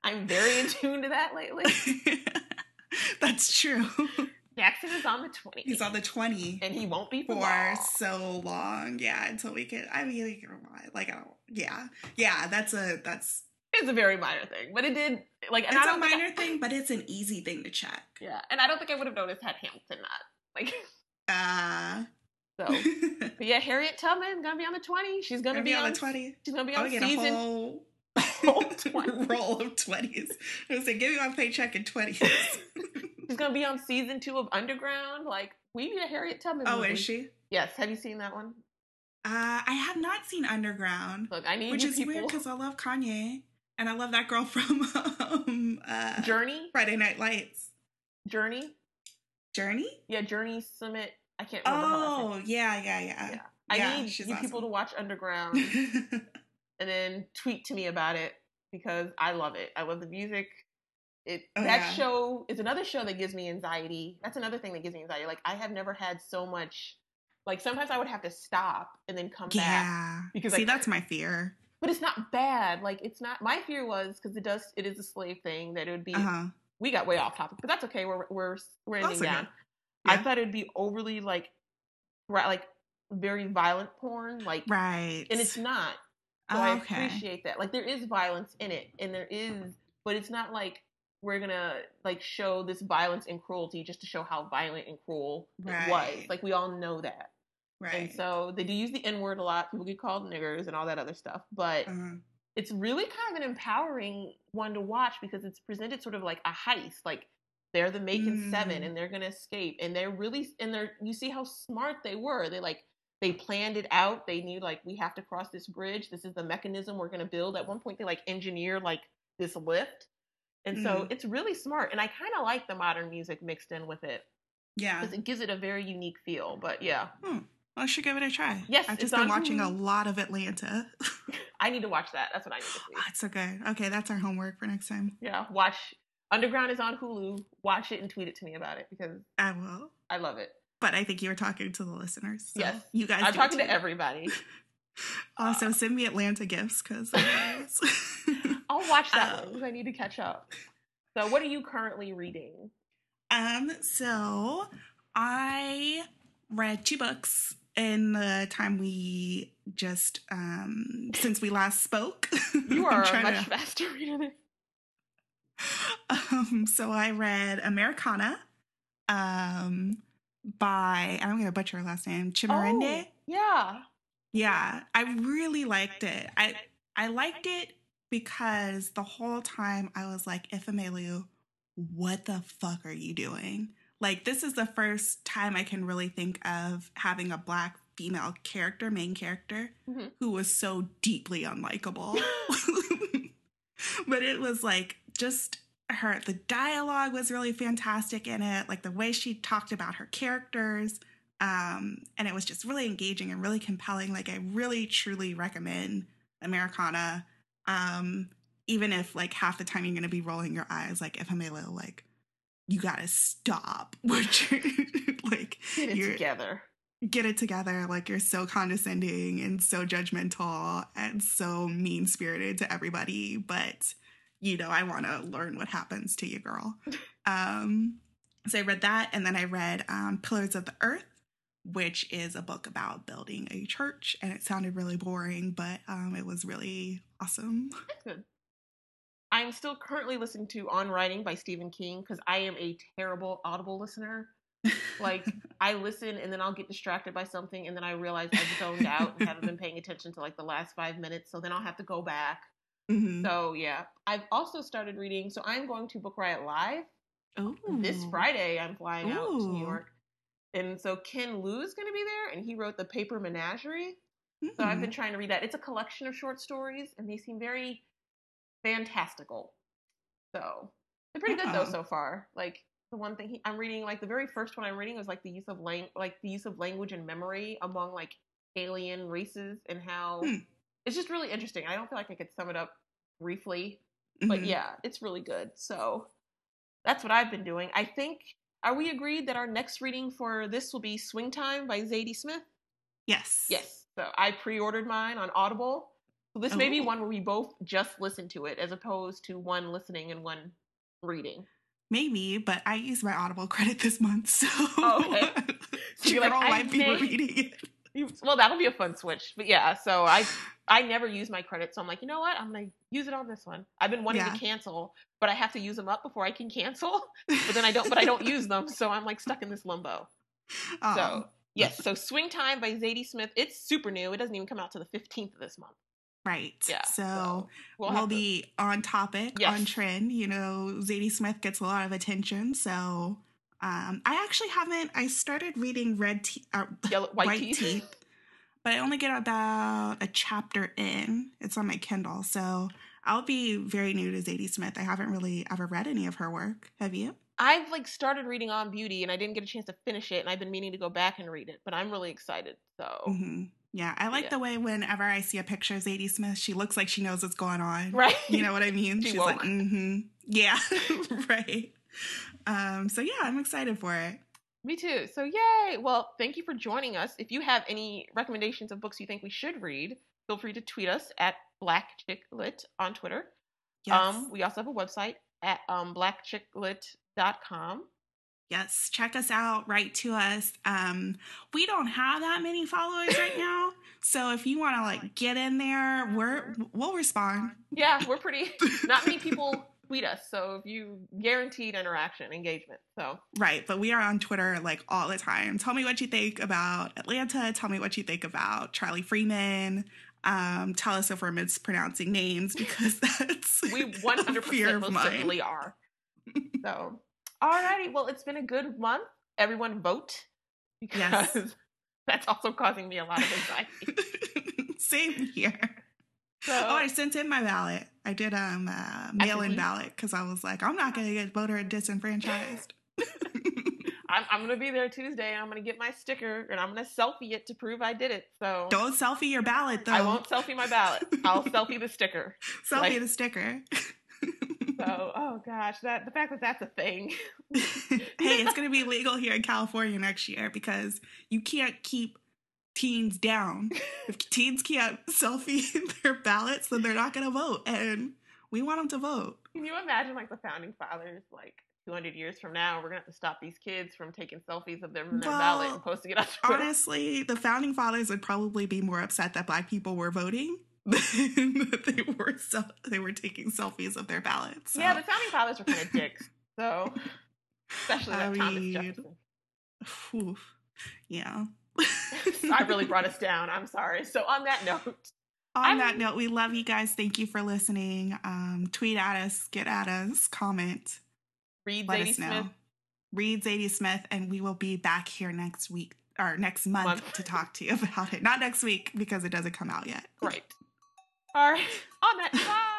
I'm very in tune to that lately. That's true. Jackson is on the twenty. He's on the 20 and he won't be for, for long. so long. Yeah, until we can I mean like, like I don't yeah. Yeah, that's a that's It's a very minor thing, but it did like. And it's I a think I- minor thing, but it's an easy thing to check. yeah, and I don't think I would have noticed had Hamilton not like. Uh So, but yeah, Harriet Tubman gonna be on the twenty. She's gonna, gonna be, be on the 20. She's gonna be on we get a season. whole whole roll of 20s. I was like, give me my paycheck in 20s. She's gonna be on season two of Underground. Like we need a Harriet Tubman. oh, movie. is she? Yes. Have you seen that one? Uh, I have not seen Underground, Look, I need which is people. weird because I love Kanye and I love that girl from um, uh, Jurnee, Friday Night Lights. Jurnee, Jurnee? yeah, Jurnee Summit. I can't remember. her last name. Oh, yeah, yeah, yeah. Yeah. I Yeah, need you people to watch Underground and then tweet to me about it because I love it. I love the music. It Oh, that yeah. show is another show that gives me anxiety. That's another thing that gives me anxiety. Like I have never had so much. Like sometimes I would have to stop and then come back. yeah. Because, See, like- that's my fear. But it's not bad. Like it's not. My fear was because it does. It is a slave thing that it would be. Uh huh. We got way off topic, but that's okay. We're we're we're ending That's okay. Down. I thought it'd be overly like, ra- like very violent porn. Like, Right. and it's not. So Oh, I okay. appreciate that. Like there is violence in it, and there is, but it's not like we're gonna like show this violence and cruelty just to show how violent and cruel it was. Like we all know that. Right. And so they do use the N word a lot. People get called niggers and all that other stuff. But uh-huh. it's really kind of an empowering one to watch because it's presented sort of like a heist. Like they're the Seven Mm. and they're gonna escape. And they're really and they're you see how smart they were. They like they planned it out. They knew like we have to cross this bridge. This is the mechanism we're gonna build. At one point they like engineer like this lift. And so Mhm. it's really smart. And I kind of like the modern music mixed in with it Yeah. because it gives it a very unique feel. But yeah. Hmm. Well, I should give it a try. Yes, I've just been on watching a lot of Atlanta. I need to watch that. That's what I need to see. Oh, it's so good. Okay, that's our homework for next time. Yeah, watch Underground is on Hulu. Watch it and tweet it to me about it because I will. I love it. But I think you were talking to the listeners. So Yes. You guys. I'm talking to everybody. Also, send me Atlanta gifts because. I'll watch that because I need to catch up. So, what are you currently reading? um. So I read two books in the time we just um since we last spoke. You are a much to- faster reader than Um, so I read Americana, um, by I'm gonna butcher her last name, Chimarinde. Oh, yeah. Yeah, I really liked it. I I liked it because the whole time I was like, Ifemelu, what the fuck are you doing? Like, this is the first time I can really think of having a black female character, main character, Mhm. who was so deeply unlikable. but it was like just her the dialogue was really fantastic in it like the way she talked about her characters um and it was just really engaging and really compelling like i really truly recommend americana um even if like half the time you're gonna be rolling your eyes like if i'm a little like you gotta stop you're like Get it You're- together. get it together. Like you're so condescending and so judgmental and so mean spirited to everybody. But you know, I want to learn what happens to you, girl. Um, so I read that, and then I read um, Pillars of the Earth, which is a book about building a church, and it sounded really boring, but um, it was really awesome. That's good. I'm still currently listening to On Writing by Stephen King because I am a terrible Audible listener. Like, I listen and then I'll get distracted by something, and then I realize I've zoned out and haven't been paying attention to like the last five minutes. So then I'll have to go back. Mhm. So yeah, I've also started reading. So I'm going to Book Riot Live Ooh. this Friday. I'm flying out to New York, and so Ken Liu's going to be there, and he wrote the Paper Menagerie. So I've Mhm. been trying to read that. It's a collection of short stories, and they seem very fantastical. So they're pretty good though Oh. so far. Like the one thing he, I'm reading, like the very first one I'm reading was like the use of lang- like the use of language and memory among like alien races and how Hmm. It's just really interesting. I don't feel like I could sum it up briefly, but Mhm. yeah, it's really good. So that's what I've been doing. I think. Are we agreed that our next reading for this will be Swing Time by Zadie Smith? Yes. Yes. So I pre-ordered mine on Audible. So this may be one where we both just listen to it as opposed to one listening and one reading. Maybe, but I used my Audible credit this month, so Oh, okay. So you're like, I might be reading it. Well, that'll be a fun switch. But yeah, so I I never use my credit, so I'm like, you know what? I'm gonna use it on this one. I've been wanting Yeah. to cancel, but I have to use them up before I can cancel. But then I don't. But I don't use them, so I'm like stuck in this limbo. So yes, so Swing Time by Zadie Smith. It's super new. It doesn't even come out to the 15th of this month. right. Yeah. So, we'll, we'll, have to- be on topic, Yes. on trend. You know, Zadie Smith gets a lot of attention. So, um, I actually haven't. I started reading Red Te- uh, yellow white, White, teeth. Teeth, but I only get about a chapter in. It's on my Kindle, so I'll be very new to Zadie Smith. I haven't really ever read any of her work. Have you? I've like started reading On Beauty and I didn't get a chance to finish it and I've been meaning to go back and read it, but I'm really excited. So hmm Yeah, I like Yeah. the way whenever I see a picture of Zadie Smith, she looks like she knows what's going on. right. You know what I mean? She She's like, mm-hmm. Yeah, right. Um, so yeah, I'm excited for it. Me too. So yay! Well, thank you for joining us. If you have any recommendations of books you think we should read, feel free to tweet us at Black Chick Lit on Twitter. Yes. Um, we also have a website at um, blackchicklit.com. yes. Check us out. Write to us. Um, we don't have that many followers right now. So if you want to like get in there, we're we'll respond. Yeah, we're pretty. Not many people tweet us, so if you guaranteed interaction, engagement. So Right, but we are on Twitter like all the time. Tell me what you think about Atlanta. Tell me what you think about Charlie Freeman. Um, tell us if we're mispronouncing names because that's we 100% fear of most certainly are. So, alrighty. Well, it's been a good month. Everyone vote because Yes. that's also causing me a lot of anxiety. Same here. So, Oh, I sent in my ballot. I did um uh, mail in ballot because I was like, I'm not going to get voter disenfranchised. I'm, I'm gonna be there Tuesday. I'm gonna get my sticker and I'm gonna selfie it to prove I did it. So Don't selfie your ballot though. I won't selfie my ballot. I'll selfie the sticker. selfie like- the sticker. So oh gosh, that the fact that that's a thing. hey, it's going to be legal here in California next year because you can't keep teens down. if teens can't selfie their ballots, then they're not going to vote, and we want them to vote. Can you imagine like the founding fathers like 200 years from now, we're gonna have to stop these kids from taking selfies of them in their ballot and posting it on Twitter. Honestly, the founding fathers would probably be more upset that black people were voting than that they were sel- they were taking selfies of their ballots. So, Yeah, the founding fathers were kind of dicks. So especially I that Thomas mean, Jefferson. oof. yeah. I really brought us down. I'm sorry. So on that note, On I'm- that note, we love you guys. Thank you for listening. Um, tweet at us, get at us, comment, read let Zadie us know. Smith. Read Zadie Smith, and we will be back here next week or next month, Month. to talk to you about it. Not next week because it doesn't come out yet. Great. All right. On that. Bye.